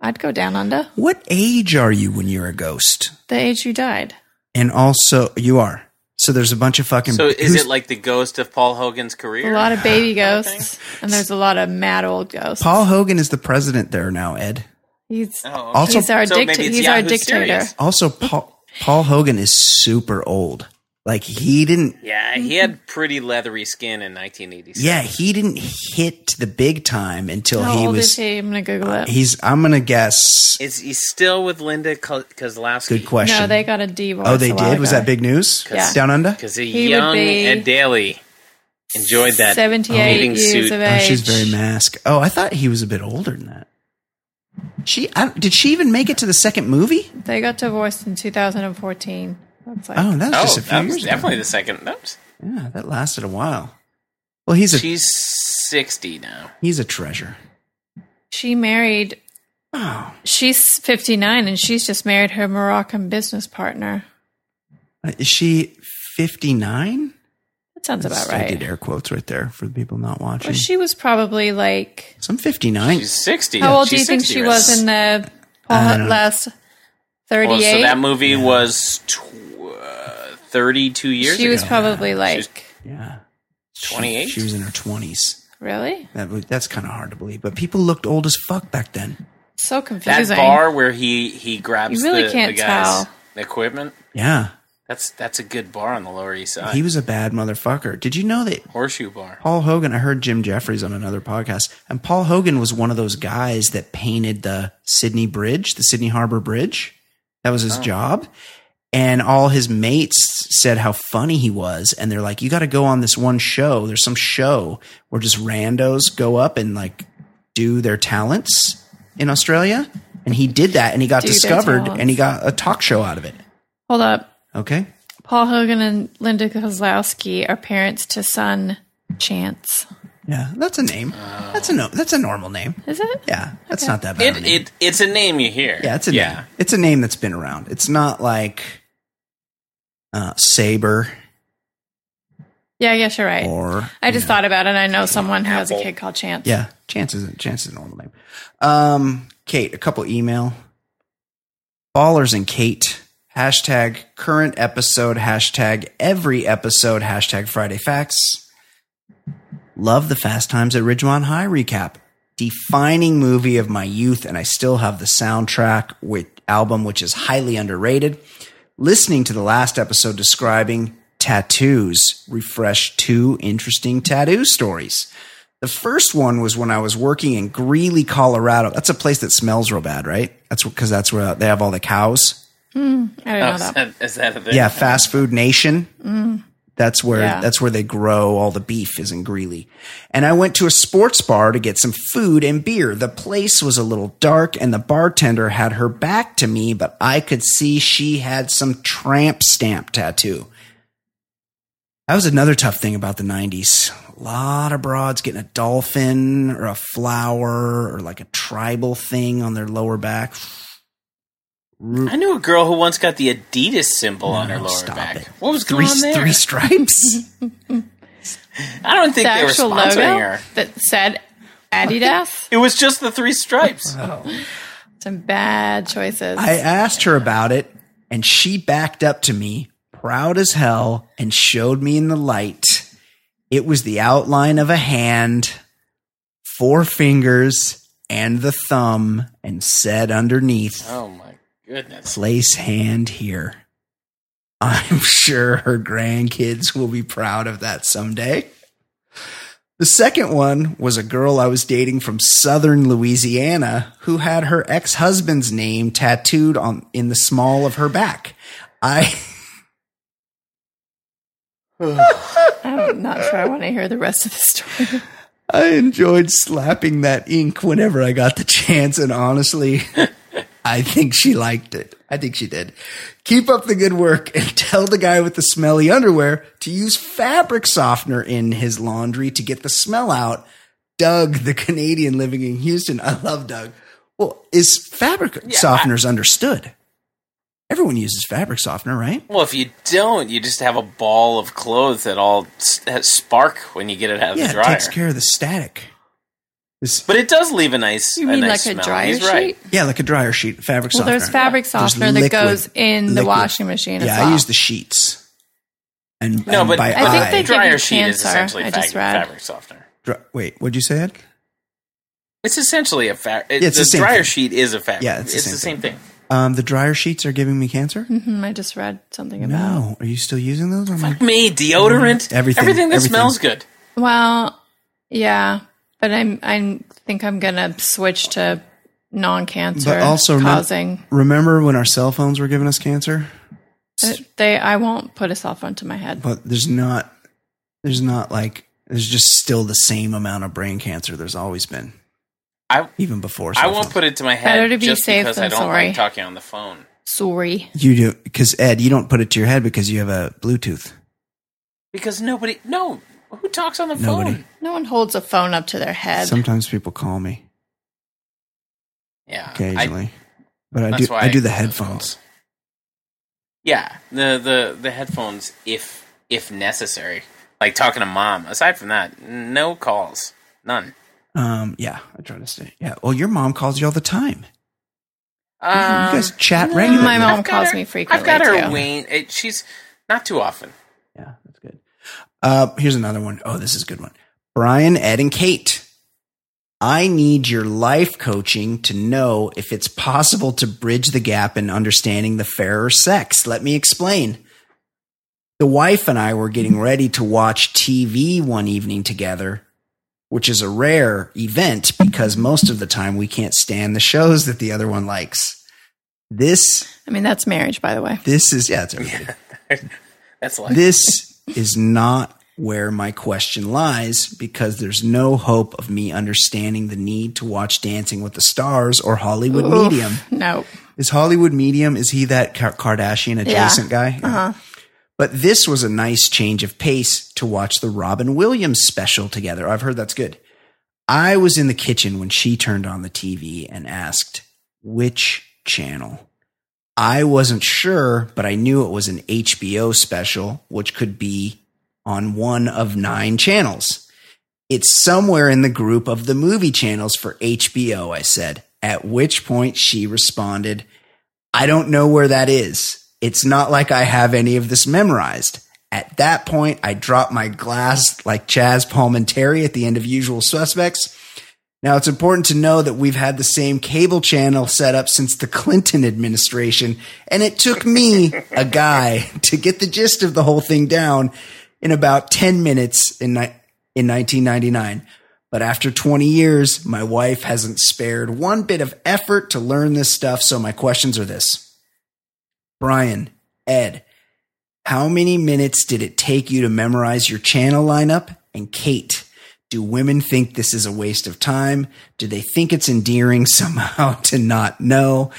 I'd go down under What age are you when you're a ghost? the age you died. And also, you are. So there's a bunch of fucking. So is who's- it like the ghost of Paul Hogan's career? A lot of baby ghosts, and there's a lot of mad old ghosts. Paul Hogan is the president there now, Ed. He's Oh, okay. Also- he's our So dictator. maybe it's He's our dictator. Serious. Also, Paul Paul Hogan is super old. Like he didn't. Yeah, he had pretty leathery skin in 1986. Yeah, he didn't hit the big time until How he old was. is he? I'm gonna Google it. He's. I'm gonna guess. Is he still with Linda Ko- Kozlowski? Good question. no, they got a divorce. oh, they a while did. Was ago. that big news? Yeah. Down under. Because a He would young be Ed Daly enjoyed that 78 bathing years suit. of Oh, age. she's very mask. Oh, I thought he was a bit older than that. She I, did she even make it to the second movie? They got divorced in 2014. That's like Oh, that was Oh, just a few that was years definitely ago. the second. That was, Yeah, that lasted a while. Well, he's a she's 60 now. he's a treasure. she married. Oh, She's 59, and she's just married her Moroccan business partner. is she 59? That sounds about right. I did right. air quotes right there for the people not watching. Well, she was probably like. Some 59. She's 60. How old do you think she was in the I Paul don't last Well, 38? so that movie was tw- uh, 32 years ago. she ago. was probably She's- like. yeah. 28? She, was in her 20s. Really? That, that's kind of hard to believe. But people looked old as fuck back then. So confusing. that bar where he he grabs You really the, can't the guy's tell. equipment. Yeah. That's that's a good bar on the Lower East Side. He was a bad motherfucker. Did you know that Horseshoe bar. Paul Hogan, I heard Jim Jeffries on another podcast, and Paul Hogan was one of those guys that painted the Sydney Bridge, the Sydney Harbor Bridge. That was Oh. his job. And all his mates said how funny he was. And they're like, you got to go on this one show. There's some show where just randos go up and like do their talents in Australia. And he did that and he got Do discovered and he got a talk show out of it. Hold up. Okay. Paul Hogan and Linda Kozlowski are parents to son Chance. Yeah. That's a name. That's a no, that's a normal name. Is it? Yeah. That's Okay. not that bad. of a It, name. it it's a name you hear. Yeah, it's a yeah. name. It's a name that's been around. It's not like uh, Saber Yeah, I guess you're right. or I just know, thought about it. and I know someone who has a kid called Chance. yeah. Chance is Chance is a normal name. Um, Kate, a couple email ballers and Kate hashtag current episode hashtag every episode hashtag Friday facts. Love the Fast Times at Ridgemont High recap. Defining movie of my youth, and I still have the soundtrack with album, which is highly underrated. Listening to the last episode describing tattoos refreshed two interesting tattoo stories. The first one was when I was working in Greeley, Colorado. That's a place that smells real bad, right? That's because that's where they have all the cows. Hmm, I didn't Oh, know is, that. that, is that a thing? Yeah, fast food nation. Hmm. That's where Yeah. that's where they grow all the beef is in Greeley. And I went to a sports bar to get some food and beer. The place was a little dark and the bartender had her back to me, but I could see she had some tramp stamp tattoo. That was another tough thing about the 90s. A lot of broads getting a dolphin or a flower or like a tribal thing on their lower back. Ru- I knew a girl who once got the Adidas symbol on her lower stop back. it. What was three, going on there? three stripes? I don't think The they were sponsoring logo her. that said Adidas. It was just the three stripes. Oh. Some bad choices. I asked her about it, and she backed up to me, proud as hell, and showed me in the light. It was the outline of a hand, four fingers, and the thumb, and said underneath, Oh my goodness. place hand here. I'm sure her grandkids will be proud of that someday. The second one was a girl I was dating from southern Louisiana who had her ex-husband's name tattooed on in the small of her back. I I'm not sure I want to hear the rest of the story. I enjoyed slapping that ink whenever I got the chance, and honestly, I think she liked it. I think she did. Keep up the good work and tell the guy with the smelly underwear to use fabric softener in his laundry to get the smell out. Doug, the Canadian living in Houston. I love Doug. Well, is fabric softeners understood? Everyone uses fabric softener, right? Well, if you don't, you just have a ball of clothes that all s- that spark when you get it out of Yeah, the it dryer. takes care of the static. This, But it does leave a nice. You a mean nice like a dryer He's right. sheet? yeah, like a dryer sheet, fabric Well, softener. Well, there's fabric There's softener that goes in the washing machine as Yeah, well. I use the sheets. And No, and but by I think eye- they give dryer you sheet is essentially I just fa- read. fabric softener. Dr- wait, what'd you say, Ed? It's essentially a fa- it, Yeah, it's the, the same dryer thing. sheet is a fabric. Yeah, it's it's, the the same same thing. Um, the dryer sheets are giving me cancer. Hmm, I just read something about. No, are you still using those? Or am I- Me deodorant, Everything- everything that everything. smells good. Well, yeah, but I'm I think I'm gonna switch to non-cancer But also remem- causing. Remember when our cell phones were giving us cancer? Uh, They I won't put a cell phone to my head. But there's not. There's not like. There's just still the same amount of brain cancer. There's always been, I even before. I won't phones. put it to my head Better to be just safe because I than don't sorry. like talking on the phone. Sorry. You do because Ed, you don't put it to your head because you have a Bluetooth. Because nobody, no, who talks on the Nobody. phone? No one holds a phone up to their head. Sometimes people call me Yeah, I- occasionally, but I do. why I do the use headphones. Yeah, the the the headphones if if necessary. Like talking to mom. Aside from that, no calls, none. Um, yeah, I try to stay. Yeah. Well, your mom calls you all the time. Um, you guys chat no, regularly. My mom I've calls her- me frequently, I've got her too. Wayne. It, she's not too often. Yeah, that's good. Uh, here's another one. Oh, this is a good one. Brian, Ed, and Kate. I need your life coaching to know if it's possible to bridge the gap in understanding the fairer sex. Let me explain. The wife and I were getting ready to watch TV one evening together, which is a rare event because most of the time we can't stand the shows that the other one likes. This, I mean, that's marriage, by the way. this is, yeah, it's everybody. That's like This is not where my question lies because there's no hope of me understanding the need to watch Dancing with the Stars or Hollywood Medium. No. Is Hollywood Medium, is he that Ka- Kardashian adjacent guy? Uh-huh. But this was a nice change of pace to watch the Robin Williams special together. I've heard that's good. I was in the kitchen when she turned on the TV and asked, which channel? I wasn't sure, but I knew it was an HBO special, which could be on one of nine channels. It's somewhere in the group of the movie channels for HBO, I said, at which point she responded, I don't know where that is. It's not like I have any of this memorized. At that point, I dropped my glass like Chazz Palminteri at the end of Usual Suspects. Now, it's important to know that we've had the same cable channel set up since the Clinton administration, and it took me, a guy, to get the gist of the whole thing down in about 10 minutes in, in 1999. But after 20 years, my wife hasn't spared one bit of effort to learn this stuff, so my questions are this. Brian, Ed, how many minutes did it take you to memorize your channel lineup? And Kate, do women think this is a waste of time? Do they think it's endearing somehow to not know?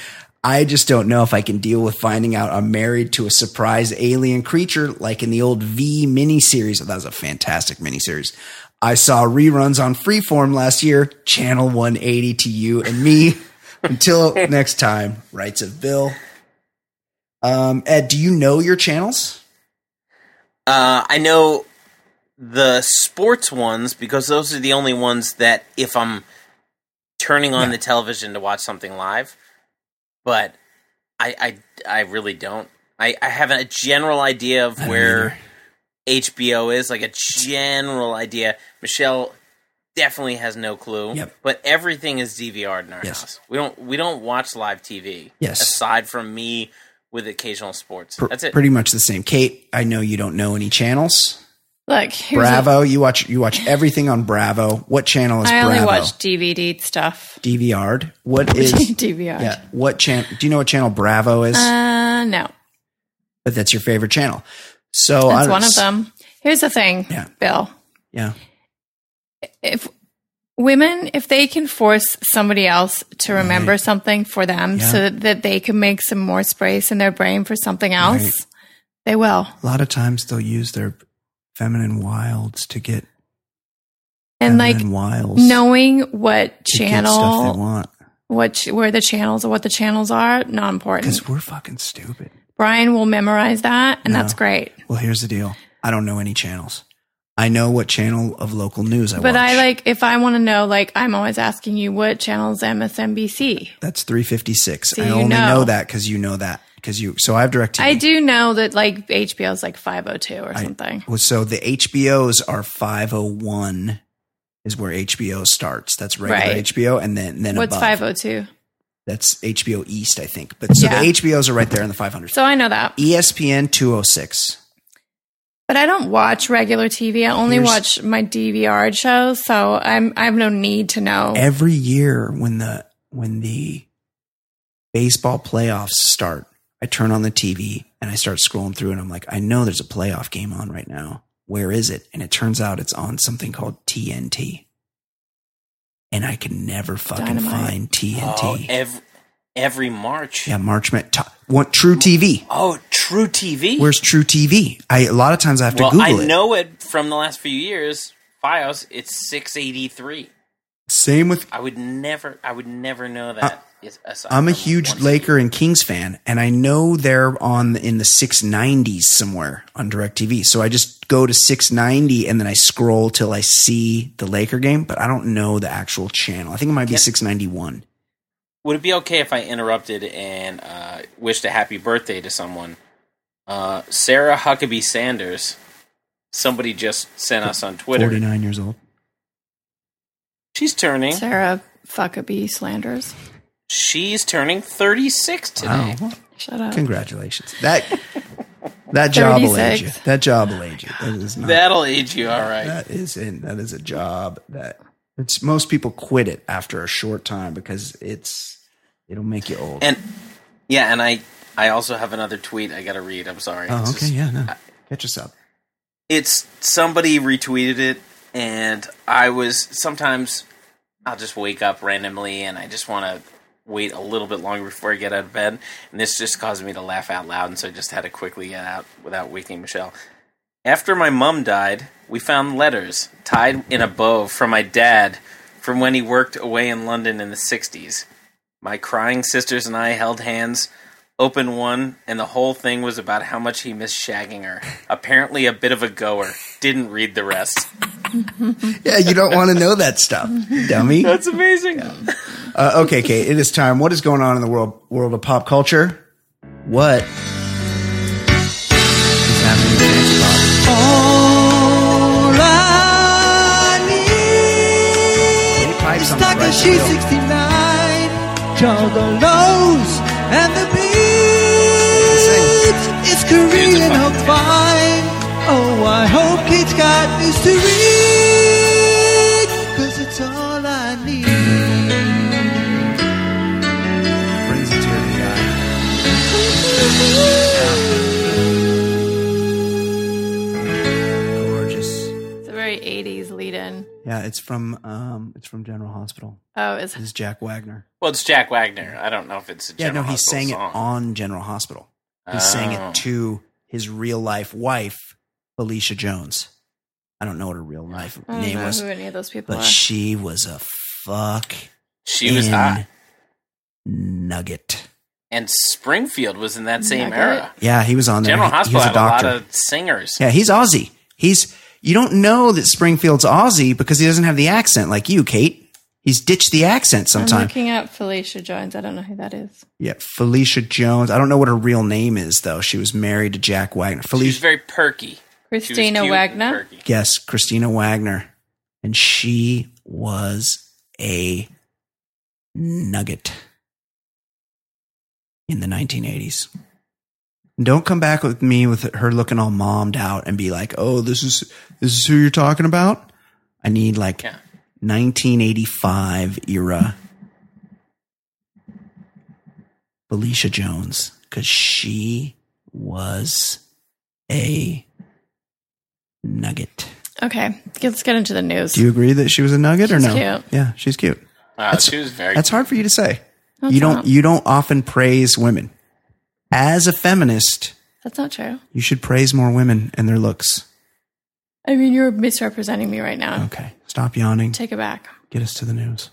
I just don't know if I can deal with finding out I'm married to a surprise alien creature like in the old V miniseries. Oh, that was a fantastic miniseries. I saw reruns on Freeform last year. Channel 180 to you and me. Until next time, writes of Bill. Um, Ed, do you know your channels? Uh, I know the sports ones because those are the only ones that if I'm turning on Yeah. the television to watch something live, but I I I really don't. I, I have a general idea of where. HBO is, like a general idea. Michelle definitely has no clue. Yep. But everything is DVR'd in our Yes. house. We don't we don't watch live TV. Yes. Aside from me with occasional sports. Pr- That's it. Pretty much the same. Kate, I know you don't know any channels. Look, Bravo, you watch you watch everything on Bravo. What channel is Bravo? I only watch DVD stuff. DVR'd. What is DVR. Yeah. What channel? Do you know what channel Bravo is? Uh, no, but that's your favorite channel. So that's one of them. Here's the thing, Yeah. Bill. Yeah. If women, if they can force somebody else to remember Right. something for them, Yeah. so that they can make some more space in their brain for something else, Right. they will. A lot of times they'll use their feminine wilds to get And like wilds knowing what to get stuff they channel, want what where the channels or what the channels are, not important. because we're fucking stupid. Brian will memorize that, and No. that's great. Well, here's the deal. I don't know any channels. I know what channel of local news I But watch. I like if I want to know, like I'm always asking you what channels MSNBC. That's 356. So I only know. know that because you know that because you. So I have direct TV. I do know that like HBO is like 502 or I- something. Well, so the HBOs are 501 is where HBO starts. That's regular Right. HBO, and then then What's above. 502? That's HBO East, I think. But so Yeah. the HBOs are right there in the 500. So I know that. ESPN 206. But I don't watch regular TV. I only Here's- watch my DVR shows, so I'm I have no need to know. Every year when the when the baseball playoffs start, I turn on the TV and I start scrolling through and I'm like, I know there's a playoff game on right now. Where is it? And it turns out it's on something called TNT. And I can never fucking Dynamite. find TNT. Oh, every every March. yeah, March Mad- t- what True TV. Oh, True TV. Where's True TV? I a lot of times I have to Google I it. I know it from the last few years. FiOS, it's six eighty three. Same with I would never, I would never know that. Is- aside I'm a huge Laker and Kings fan, and I know they're on in the 690s somewhere on DirecTV. So I just go to 690 and then I scroll till I see the Laker game, but I don't know the actual channel. I think it might be Yeah. 691. Would it be okay if I interrupted and uh, wished a happy birthday to someone? Uh, Sarah Huckabee Sanders. Somebody just sent us on Twitter. 49 years old. She's turning. Sarah Fuckabee Slanders. She's turning thirty six today. Wow. Shut up. Congratulations. That that job will age you. That job will age you. That is not That'll age you, all right. that is in that is a job that it's most people quit it after a short time because it's it'll make you old. And yeah, and I I also have another tweet I got to read. I'm sorry. oh, It's okay, just- yeah, no. Catch us up. it's somebody retweeted it and i was sometimes i'll just wake up randomly and i just want to wait a little bit longer before i get out of bed and this just caused me to laugh out loud and so i just had to quickly get out without waking michelle after my mum died we found letters tied in a bow from my dad from when he worked away in london in the 60s my crying sisters and i held hands opened one, and the whole thing was about how much he missed shagging her. Apparently, a bit of a goer. Didn't read the rest. Yeah, you don't want to know that stuff, dummy. That's amazing. Uh, okay, Kate, it is time. What is going on in the world world of pop culture? What is happening in today's pop? All I need is the stuck in right sheet wheel. 69. Juggalos and the beats. It's Korean fucking fine. Oh, I hope Yeah, it's from um, it's from General Hospital. Oh, is This is Jack Wagner. Well, it's Jack Wagner. I don't know if it's a Yeah, General no, he Hospital sang song. it on General Hospital. He sang Oh. it to his real life wife, Felicia Jones. I don't know what her real life I don't name know was, who any of those people but are. she was a fuck She was in hot. nugget. And Springfield was in that same Nugget? era. Yeah, he was on there. General He- he Hospital was had a lot doctor. of singers. Yeah, he's Aussie. He's You don't know that Springfield's Aussie because he doesn't have the accent like you, Kate. He's ditched the accent sometimes. I'm looking up Felicia Jones. I don't know who that is. Yeah, Felicia Jones. I don't know what her real name is though. She was married to Jack Wagner. She's Felicia, very perky. Kristina Wagner. perky. yes, Kristina Wagner, and she was a nugget in the 1980s. And Don't come back with me with her looking all mommed out and be like, "Oh, this is this is who you're talking about." I need like Yeah. 1985 era Felicia Jones because she was a nugget. Okay, let's get into the news. Do you agree that she was a nugget or She's no? cute. Yeah, she's cute. Wow, That's- she was very. That's hard for you to say. That's you don't not- you don't often praise women. As a feminist, That's not true. you should praise more women and their looks. I mean, you're misrepresenting me right now. Okay, stop yawning. Take it back. Get us to the news.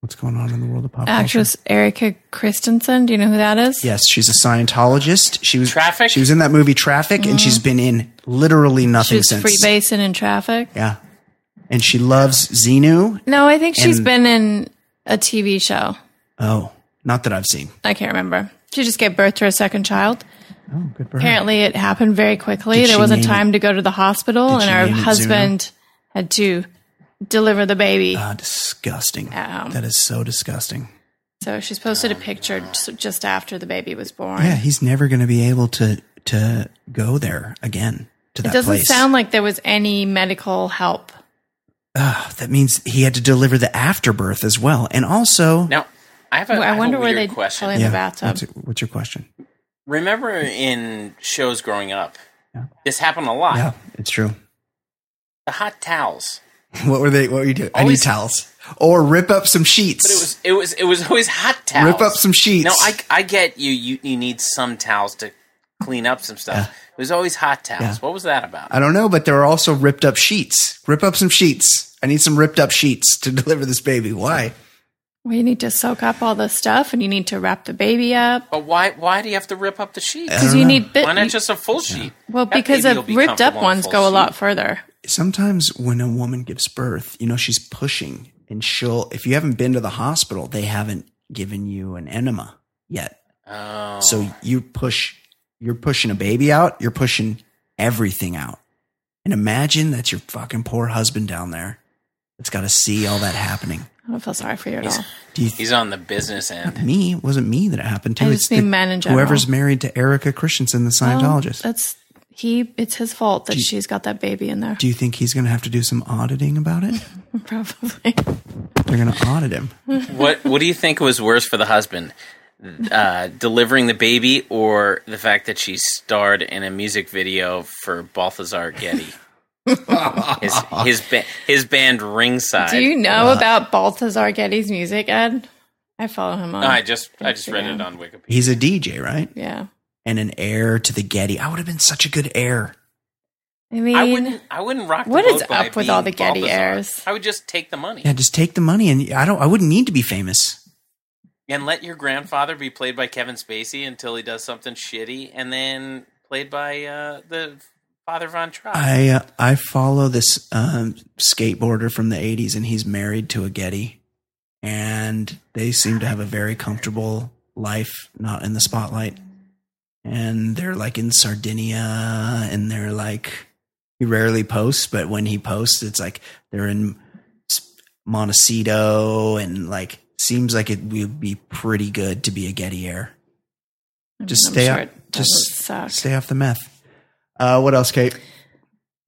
What's going on in the world of pop culture? Actress Erika Christensen. Do you know who that is? Yes, she's a Scientologist. She was Traffic? She was in that movie Traffic, and she's mm-hmm. been in literally nothing She's since. freebasing in traffic. Yeah, and she loves Xenu. No, I think she's And- been in a TV show. Oh, not that I've seen. I can't remember. She just gave birth to her second child. Oh, good for her. Apparently, it happened very quickly. Did there wasn't name time to go to the hospital, Did and her name it husband had to deliver the baby. Ah, disgusting. Um, that is so disgusting. so she's posted a picture just- just after the baby was born. Yeah, he's never going to be able to to go there again to that it doesn't place. sound like there was any medical help. Ah, that means he had to deliver the afterbirth as well, and also. now, I have a, Well, I I have wonder a where weird they question. probably- in the bathtub. What's, what's your question? Remember in shows growing up, Yeah. this happened a lot. Yeah, it's true. The hot towels. What were they? What were you doing? Always- I need towels, or rip up some sheets. But it was it was it was always hot towels. rip up some sheets. No, I, I get you, you. You need some towels to clean up some stuff. Yeah. It was always hot towels. Yeah. What was that about? I don't know, but there were also ripped up sheets. Rip up some sheets. I need some ripped up sheets to deliver this baby. Why? Well, you need to soak up all the stuff, and you need to wrap the baby up But why why do you have to rip up the sheet? because you know. need bit. Why not just a full sheet? well, That because baby the be ripped up ones full go a lot further. Sometimes when a woman gives birth, you know, she's pushing and she'll, if you haven't been to the hospital, they haven't given you an enema yet. Oh, So you push, you're pushing a baby out, you're pushing everything out. And imagine that's your fucking poor husband down there that's got to see all that happening. I don't feel sorry for you at He's- all. Do you he's on the business end. me? It wasn't me that it happened to. I It's just mean men in general. Whoever's married to Erika Christensen, the Well, Scientologist. that's he. It's his fault that you- she's got that baby in there. Do you think he's going to have to do some auditing about it? Probably. They're going to audit him. What What do you think was worse for the husband? Uh, delivering the baby, or the fact that she starred in a music video for Balthazar Getty? His his ba- his band Ringside. Do you know about Balthazar Getty's music, Ed? I follow him on. No, I just I just read it on Wikipedia. He's a DJ, right? Yeah. And an heir to the Getty. I would have been such a good heir. I mean, I wouldn't I wouldn't rock. The What is boat by up with all the Getty Balthazar. heirs? I would just take the money Yeah, just take the money, and I don't. I wouldn't need to be famous. and let your grandfather be played by Kevin Spacey until he does something shitty, and then played by uh, the father Von Trapp. I uh, I follow this um, skateboarder from the '80s, and he's married to a Getty, and they seem to have a very comfortable life, not in the spotlight. And they're like in Sardinia, and they're like he rarely posts, but when he posts, it's like they're in Montecito, and like seems like it would be pretty good to be a Getty heir. I mean, Just I'm stay sure up, just suck. stay off the meth. Uh, what else, Kate?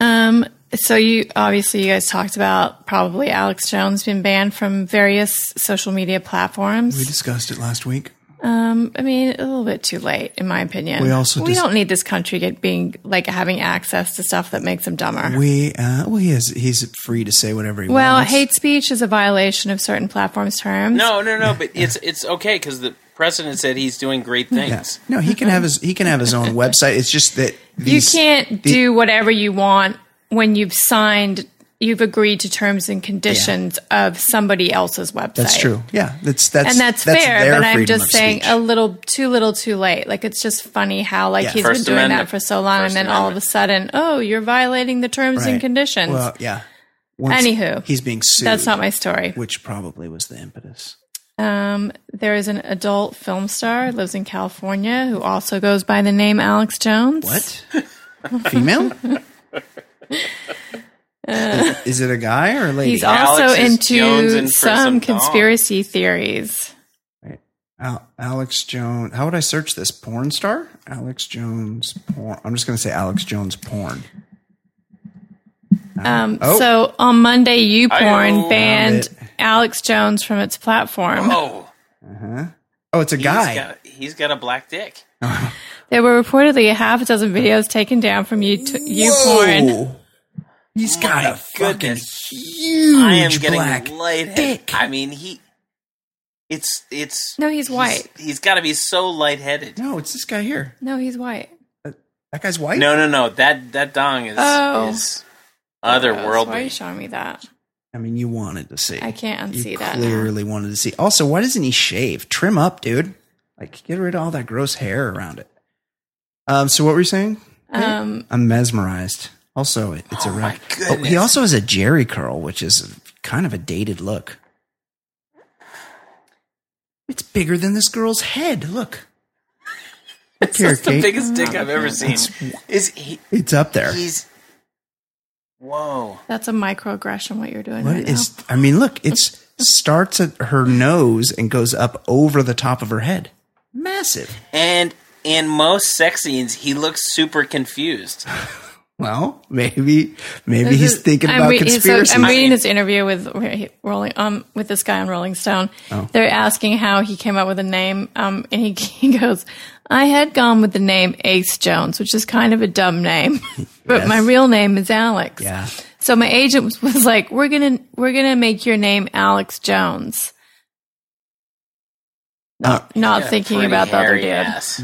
Um. So you obviously you guys talked about probably Alex Jones being banned from various social media platforms. We discussed it last week. Um, I mean, a little bit too late, in my opinion. We also we dis- don't need this country get being like having access to stuff that makes them dumber. We uh, well, he is he's free to say whatever he well, wants. Well, hate speech is a violation of certain platforms' terms. no, no, no. But it's it's okay because the president said he's doing great Yeah. things. No, he can have his he can have his own website. It's just that you can't the- do whatever you want when you've signed you've agreed to terms and conditions of somebody else's website. That's true. Yeah, that's that's and that's, that's fair. their But I'm just saying speech. a little too little, too late. Like it's just funny how like Yeah. he's First been doing Amendment. that for so long, First and then all of a sudden, oh, you're violating the terms and conditions. Well, yeah. Once Anywho, he's being sued. That's not my story. Which probably was the impetus. Um, there is an adult film star lives in California who also goes by the name Alex Jones. What? Female? is it a guy or a lady? He's also Alex into jonesing for some, some conspiracy theories. Al- Alex Jones. How would I search this? Porn star? Alex Jones porn. I'm just going to say Alex Jones porn. Um, Oh. So on Monday, YouPorn Ayo. banned Alex Jones from its platform. Oh, Uh-huh. Oh, it's a he's guy. got, he's got a black dick. There were reportedly a half a dozen videos taken down from you YouPorn. Whoa. He's got My a fucking huge I am getting black lightheaded. dick. I mean, he. It's it's. No, he's white. he's got to be so lightheaded. No, it's this guy here. No, he's white. That guy's white. No, no, no. That that dong is Oh. is Why are you otherworldly. showing me that? I mean, you wanted to see. I can't You unsee that. now. clearly wanted to see. Also, why doesn't he shave? Trim up, dude. Like, get rid of all that gross hair around it. Um. So, what were you saying? Um, I'm mesmerized. Also, it's Oh a my wreck. Oh, goodness. he also has a Jheri curl, which is kind of a dated look. It's bigger than this girl's head. Look. Look here, That's the Kate. biggest dick I've ever seen. It's- Is he? It's up there. He's. Whoa. that's a microaggression. What you're doing What right is? I mean, look. It starts at her nose and goes up over the top of her head. Massive. And in most sex scenes, he looks super confused. Well, maybe, maybe now. he's thinking I'm about re- so conspiracy. I'm reading mean- this interview with Rolling um with this guy on Rolling Stone. Oh. They're asking how he came up with a name, um, and he, he goes, "I had gone with the name Ace Jones, which is kind of a dumb name, but Yes. my real name is Alex." yeah. So my agent was, was like, "We're gonna we're gonna make your name Alex Jones." Not, not thinking about the other hairy dude. ass.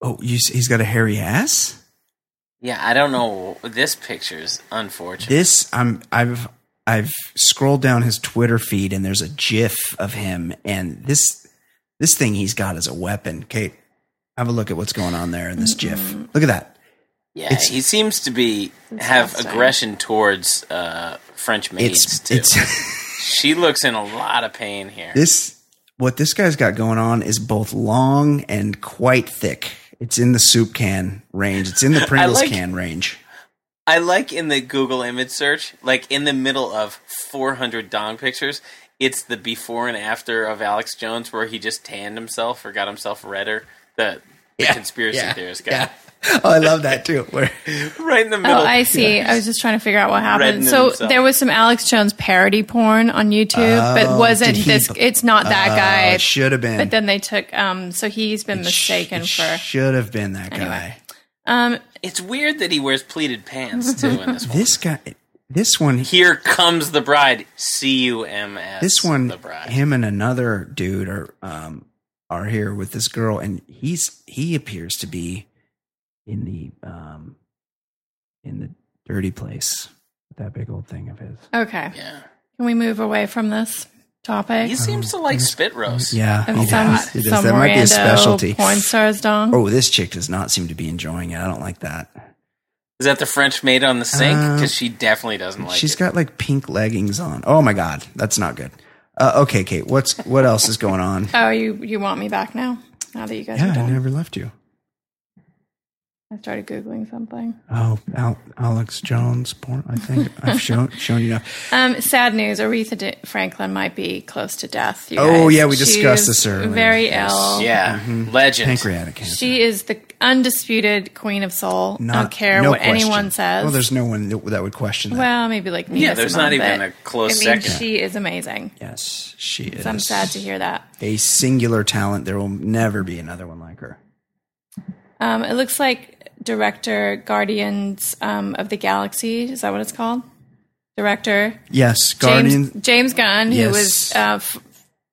Oh, you, he's got a hairy ass. Yeah, I don't know. This picture's unfortunate. This I'm I've I've scrolled down his Twitter feed and there's a GIF of him and this this thing he's got as a weapon. Kate, have a look at what's going on there in this GIF. Look at that. yeah, it's- he seems to be have Disgusting. aggression towards uh, French maids It's too. it's she looks in a lot of pain here. this what this guy's got going on is both long and quite thick. It's in the soup can range. It's in the Pringles like- can range. I like in the Google image search, like in the middle of 400 dong pictures, it's the before and after of Alex Jones where he just tanned himself or got himself redder. The, the Yeah, conspiracy yeah, theorist guy. Yeah. Oh, I love that too. Where Right in the middle. Oh. I see. I was just trying to figure out what happened. Reddening So himself. there was some Alex Jones parody porn on YouTube, but Oh, wasn't did he- this? It's not that Oh, guy. it should have been. But then they took. Um. So he's been It sh- mistaken it for. Should have been that Anyway. guy. Um. It's weird that he wears pleated pants too in this one. This guy. This one. Here comes the bride. C U M S. this one. The bride. Him and another dude are um are here with this girl, and he's he appears to be in the um in the dirty place with that big old thing of his. Okay. Yeah. Can we move away from this topic? He seems to like spit roast. Yeah, Of he some, does. He does. some That might be a specialty. porn stars dong. Oh, this chick does not seem to be enjoying it. I don't like that. Is that the French maid on the sink? Uh, Because she definitely doesn't like She's it. got like pink leggings on. Oh my god, that's not good. Uh, okay, Kate, what's what else is going on? Oh, you you want me back now? Now that you guys are Yeah, I never left you. I started googling something. Oh, Al- Alex Jones porn. I think I've shown shown you now. Um, sad news: Aretha D- Franklin might be close to death. you Oh, guys. yeah, we discussed She's this earlier. Very Yes. ill. yeah, Mm-hmm. legend. Pancreatic cancer. She is the undisputed queen of soul. I don't care no what question. anyone says. Well, there's no one that that would question that. Well, maybe like Nina Yeah, there's Simone, not even a close I mean, second. She is amazing. yes, she is. So I'm sad to hear that. A singular talent. There will never be another one like her. Um, it looks like director Guardians um, of the Galaxy. Is that what it's called? Director Yes, Guardian. James, James Gunn, who was uh, f-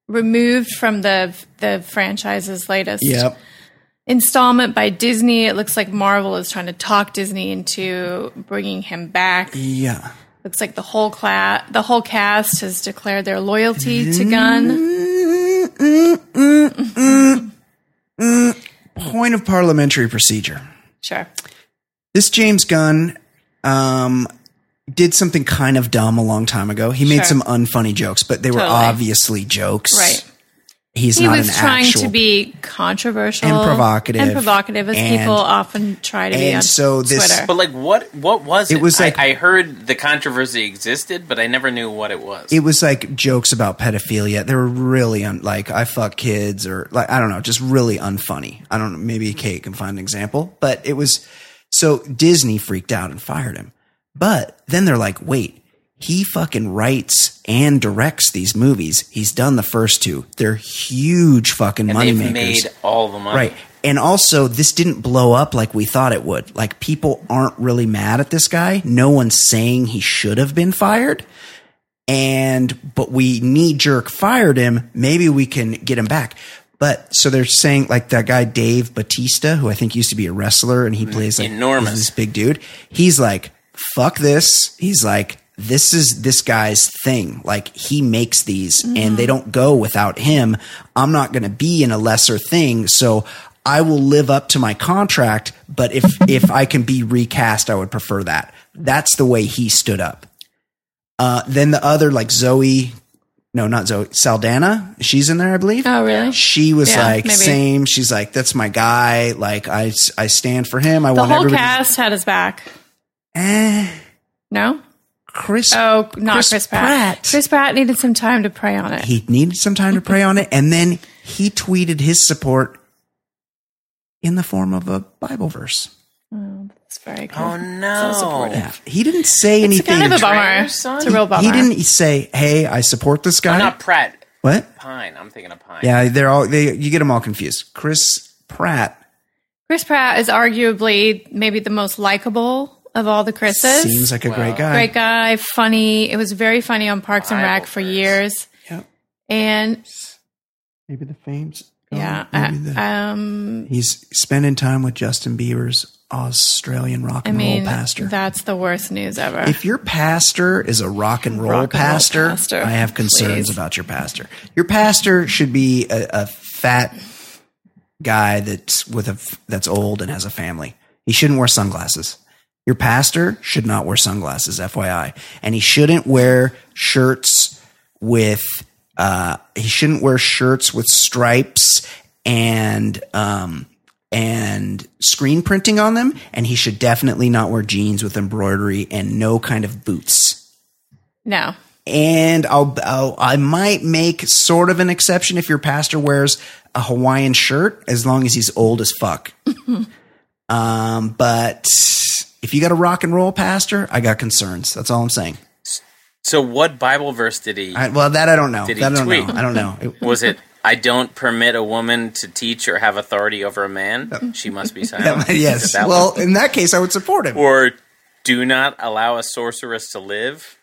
removed from the the franchise's latest Yep. installment by Disney. It looks like Marvel is trying to talk Disney into bringing him back. Yeah. Looks like the whole class, the whole cast has declared their loyalty to Gunn. Point of parliamentary procedure. Sure. This James Gunn um, did something kind of dumb a long time ago. He made Sure. some unfunny jokes, but they were Totally. obviously jokes. Right. He's He not was an trying to be controversial And provocative. and provocative, as And- people often try to be on so this- Twitter. But like, what what was it? It was I- like- I, heard the controversy existed, but I never knew what it was. it was like jokes about pedophilia. They were really un- like I fuck kids or like I don't know, just really unfunny. I don't know. Maybe Kate can find an example, but it was so Disney freaked out and fired him. But then they're like, wait, he fucking writes and directs these movies. He's done the first two. They're huge fucking and money makers. made all the money. Right. And also, this didn't blow up like we thought it would. Like, people aren't really mad at this guy. No one's saying he should have been fired. And, but we knee jerk fired him. Maybe we can get him back. But so they're saying, like, that guy, Dave Batista, who I think used to be a wrestler and he mm-hmm. plays like Enormous. this big dude. He's like, fuck this. He's like, this is this guy's thing. Like he makes these and they don't go without him. I'm not going to be in a lesser thing. So I will live up to my contract. But if, if I can be recast, I would prefer that. That's the way he stood up. Uh, then the other like Zoe, no, not Zoe, Saldana. She's in there, I believe. oh, really? She was Yeah, like maybe. same. She's like, that's my guy. Like I, I stand for him. I The want whole everybody. cast had his back. Eh, No? Chris. Oh, not Chris Chris, Pratt. Pratt. Chris Pratt needed some time to pray on it. he needed some time to pray on it, and then he tweeted his support in the form of a Bible verse. Oh, it's very cool. Oh no! So supportive. Yeah. He didn't say It's anything. kind of a bummer. It's a real bummer. he didn't say, "Hey, I support this guy." I'm not Pratt. what? Pine. I'm thinking of Pine. Yeah, they're all they. You get them all confused. Chris Pratt Chris Pratt is arguably maybe the most likable of all the Chris's. seems like a great guy. Great guy, funny. It was very funny on Parks and Rec for Bible years. Yep. And Maybe the fames. yeah, Maybe uh, the- um, he's spending time with Justin Bieber's Australian rock I and mean, roll pastor. that's the worst news ever. if your pastor is a rock and roll, Rock and roll pastor, pastor, I have concerns please. about your pastor. Your pastor should be a, a fat guy that's with a f- that's old and has a family. He shouldn't wear sunglasses. Your pastor should not wear sunglasses, FYI, and he shouldn't wear shirts with. Uh, he shouldn't wear shirts with stripes and um, and screen printing on them, and he should definitely not wear jeans with embroidery and no kind of boots. no, And I'll, I'll I might make sort of an exception if your pastor wears a Hawaiian shirt, as long as he's old as fuck. um, but if you got a rock and roll pastor, I got concerns. That's all I'm saying. So what Bible verse did he? I, well, that I don't know. Did he I don't tweet? know. I don't know. It- was it? I don't permit a woman to teach or have authority over a man. She must be silent. that- yes. That Well, one? in that case, I would support him. or do not allow a sorceress to live.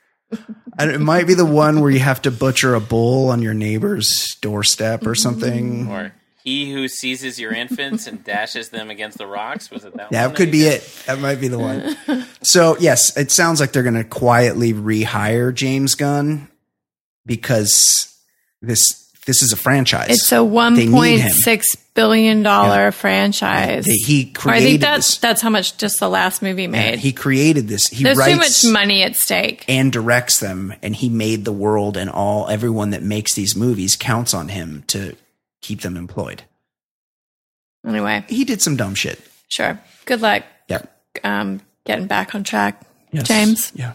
It might be the one where you have to butcher a bull on your neighbor's doorstep or something. Or he who seizes your infants and dashes them against the rocks. Was it that? That one could he be did? it. That might be the one. so yes, it sounds like they're going to quietly rehire James Gunn because this this is a franchise. it's a one They need point him. six billion dollar franchise. They- he Or I think that's this. that's how much just the last movie made. He created this. He There's too writes much money at stake. and directs them, and he made the world and all everyone that makes these movies counts on him to keep them employed. Anyway, He did some dumb shit. sure. Good luck Yep. um, getting back on track, Yes. James. Yeah.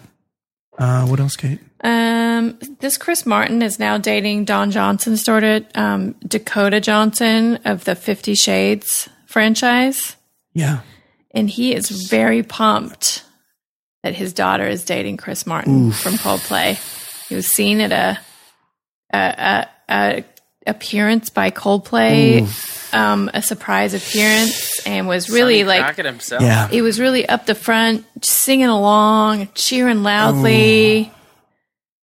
Uh, what else, Kate? Um, this Chris Martin is now dating Don Johnson's daughter, um, Dakota Johnson of the Fifty Shades franchise, Yeah. and he is very pumped that his daughter is dating Chris Martin from Coldplay. He was seen at a, a, a, a appearance by Coldplay, um, a surprise appearance, and was really Sonny like Crockett himself. Yeah. he was really up the front, singing along, cheering loudly,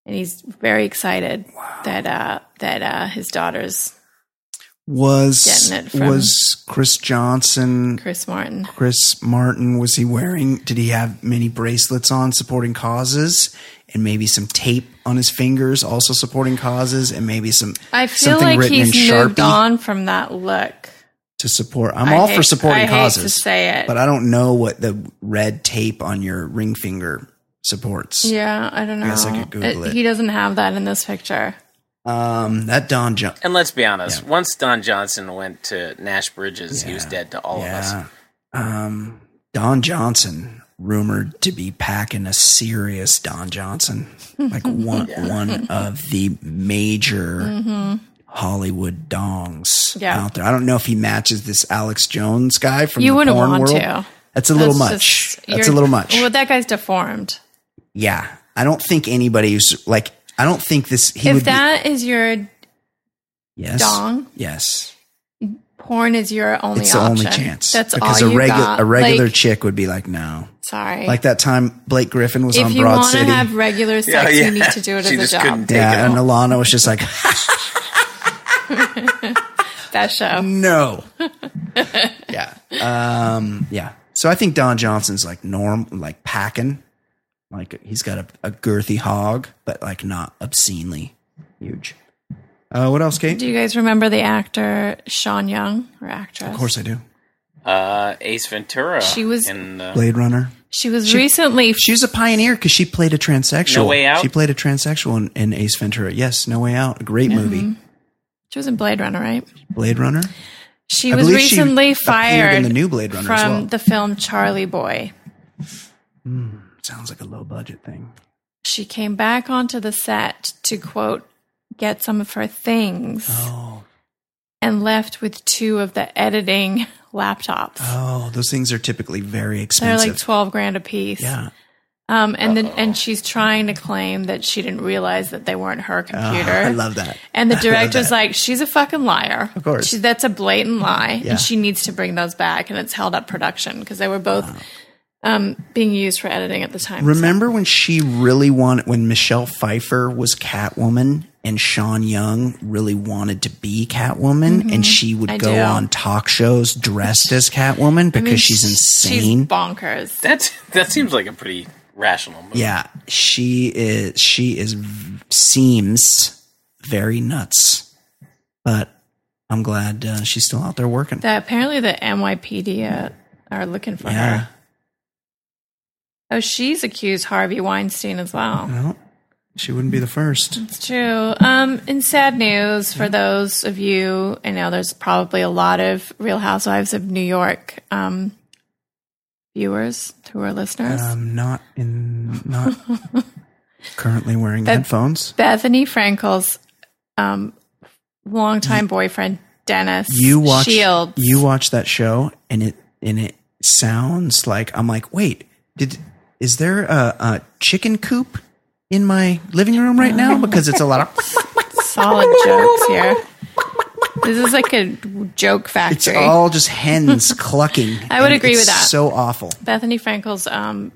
and he's very excited that uh, that uh, his daughter's Was was Chris Johnson Chris Martin. Chris Martin, was he wearing, did he have many bracelets on supporting causes and maybe some tape on his fingers also supporting causes and maybe some I feel something like written he's in moved Sharpie on from that look. to support? I'm I all hate- for supporting I hate to causes. say it. But I don't know what the red tape on your ring finger supports. Yeah, I don't know. guess I could Google it. He doesn't have that in this picture. Um, that Don Johnson. And let's be honest, once Don Johnson went to Nash Bridges, he was dead to all of us. Um, Don Johnson rumored to be packing a serious Don Johnson, like one one of the major Hollywood dongs Mm-hmm. Yeah. out there. I don't know if he matches this Alex Jones guy from You the wouldn't porn want world. to. That's a little That's much. just- That's a little much. Well, that guy's deformed. yeah, I don't think anybody who's like. I don't think this. He if would that is your yes, dong, yes, porn is your only it's the option. only chance That's because all a you regular got. a regular Like, chick would be like, no, sorry. like that time Blake Griffin was if on Broad City. If you want to have regular sex, yeah. you need to do it She as just a job. take it Yeah, and all. Ilana was just like, That show. no. yeah. Um, yeah. So I think Don Johnson's like norm, like packing. Like he's got a, a girthy hog, but like not obscenely huge. Uh, what else, Kate? Do you guys remember the actor Sean Young or actress? Of course I do. Uh, Ace Ventura. She was- in uh, Blade Runner. She was She- recently. She was a pioneer because she played a transsexual. No Way Out? She played a transsexual in, in Ace Ventura. Yes, No Way Out. A great movie. She was in Blade Runner, right? Blade Runner. She I was believe she recently fired in the new Blade Runner as from well. the film Charlie Boy. Sounds like a low budget thing. She came back onto the set to quote get some of her things Oh, and left with two of the editing laptops. oh, those things are typically very expensive. They're like twelve grand a piece. yeah. Um, and then and she's trying to claim that she didn't realize that they weren't her computer. Oh, I love that. And the director's like, she's a fucking liar. Of course. She, that's a blatant lie. Yeah. And she needs to bring those back. And it's held up production because they were both um, being used for editing at the time. Remember when she really wanted, when Michelle Pfeiffer was Catwoman and Sean Young really wanted to be Catwoman and she would Mm-hmm. I go do. on talk shows dressed as Catwoman because I mean, she's insane. She's bonkers. That's that seems like a pretty rational move. yeah, she is, she is, seems very nuts, but I'm glad uh, she's still out there working. That apparently the NYPD uh, are looking for yeah. her. Oh, she's accused Harvey Weinstein as well. Well, she wouldn't be the first. It's true. Um, in sad news for those of you, I know there's probably a lot of Real Housewives of New York um, viewers who are listeners. Um, not in, not currently wearing headphones. Bethenny Frankel's um, longtime boyfriend Dennis you watch Shields. you watch that show and it and it sounds like I'm like, wait, did is there a, a chicken coop in my living room right now? Because it's a lot of solid jokes here. This is like a joke factory. it's all just hens clucking. I would agree with that. So awful. Bethenny Frankel's um,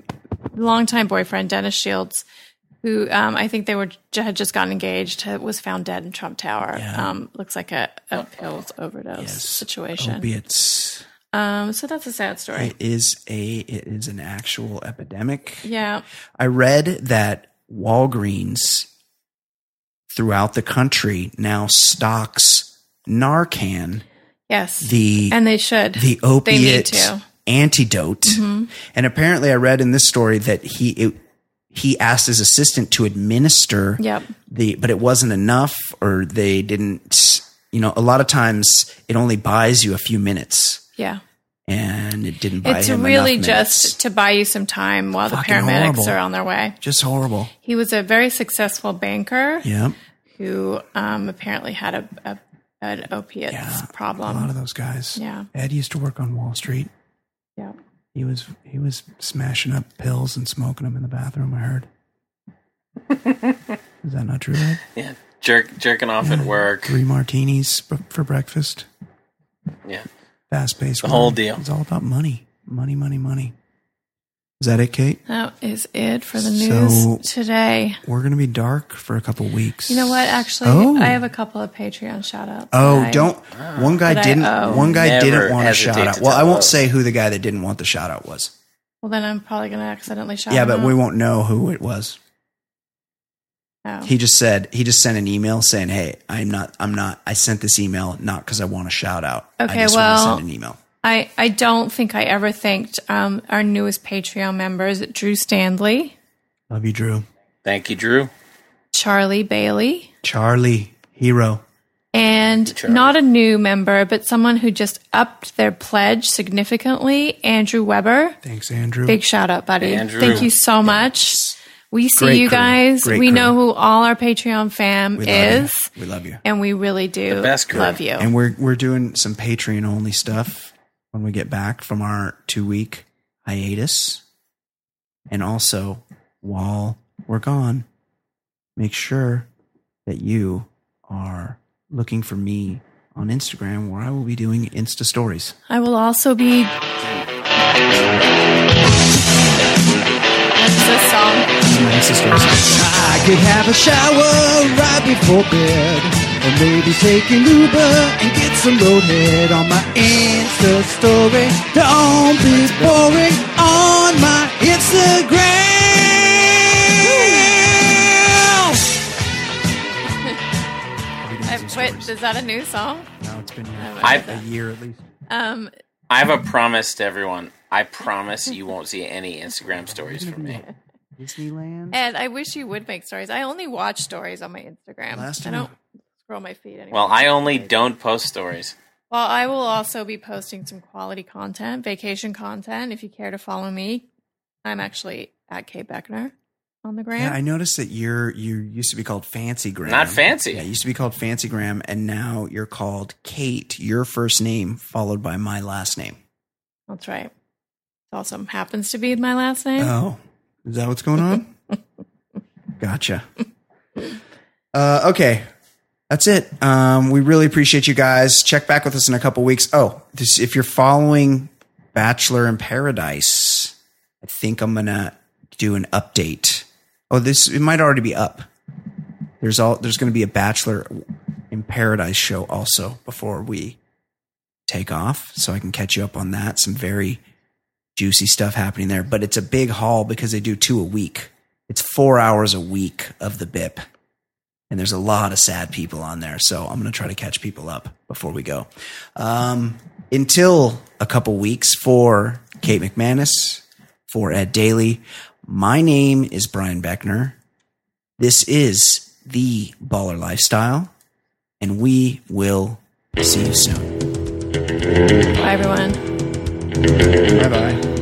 longtime boyfriend, Dennis Shields, who um, I think they were had just gotten engaged, was found dead in Trump Tower. Yeah. Um, looks like a, a pills overdose Yes. situation. Opiates. Um, so that's a sad story. It is a it is an actual epidemic. yeah. I read that Walgreens throughout the country now stocks Narcan, Yes. the and they should. the They need opiate to. Mm-hmm. antidote. And apparently, I read in this story that he it, he asked his assistant to administer Yep. the, but it wasn't enough, or they didn't. You know, a lot of times it only buys you a few minutes, Yeah. and it didn't buy It's him really enough just to buy you some time while the paramedics horrible. are on their way. just horrible. He was a very successful banker Yeah, who um, apparently had a, a an opiates Yeah, a lot of those guys. Yeah. Ed used to work on Wall Street. Yeah. He was he was smashing up pills and smoking them in the bathroom. I heard. Is that not true, Ed? Yeah, jerk jerking off at work. Three martinis b- for breakfast. Yeah, Fast paced. The whole deal. It's all about money, money, money, money. Is that it, Kate? That is it for the news So- today. We're going to be dark for a couple weeks. You know what? Actually, Oh. I have a couple of Patreon shout outs. Oh, don't. Ah. One guy didn't. One guy Never didn't want a hesitate shout out. Well, I won't us. say who the guy that didn't want the shout out was. Well, then I'm probably going to accidentally shout out. yeah, him but out. we won't know who it was. Oh. He just said he just sent an email saying, "Hey, I'm not. I'm not. I sent this email not because I want a shout out. Okay, I just well- want to send an email. I, I don't think I ever thanked um, our newest Patreon members, Drew Stanley, Love you, Drew. Thank you, Drew. Charlie Bailey, Charlie, hero. and Charlie. not a new member, but someone who just upped their pledge significantly, Andrew Weber. Thanks, Andrew. Big shout out, buddy. Andrew. Thank you so much. We see Great you crew. guys. Great we crew. know who all our Patreon fam we is, you. We love you. and we really do best love you. And we're we're doing some Patreon only stuff when we get back from our two week hiatus. And also, while we're gone, make sure that you are looking for me on Instagram where I will be doing Insta stories. I will also be. What's this song? My Insta stories. I could have a shower right before bed. Or maybe take an Uber and get some roadhead on my Insta story. Don't be boring on my Instagram. I, wait, is that a new song? No, it's been here I- a year at least. Um, I have a promise to everyone. I promise you won't see any Instagram stories from me. Disneyland. and I wish you would make stories. I only watch stories on my Instagram. Last I don't scroll my feed anymore. Well, I only don't post stories. Well, I will also be posting some quality content, vacation content. If you care to follow me, I'm actually at Kate Beckner on the gram. Yeah, I noticed that you're you used to be called Fancy Gram. Not fancy. Yeah, you used to be called Fancy Gram, and now you're called Kate, your first name followed by my last name. That's right. Also happens to be my last name. Oh, is that what's going on? gotcha. Uh, okay, that's it. Um, we really appreciate you guys. Check back with us in a couple weeks. Oh, this, if you're following Bachelor in Paradise, I think I'm gonna do an update. Oh, this it might already be up. There's all there's going to be a Bachelor in Paradise show also before we take off, so I can catch you up on that. Some very juicy stuff happening there, but it's a big haul because they do two a week. It's four hours a week of the BIP. And there's a lot of sad people on there. So I'm going to try to catch people up before we go. Um, until a couple weeks for Kate McManus, for Ed Daly, my name is Brian Beckner. This is the Baller Lifestyle, and we will see you soon. Bye, everyone. Bye bye.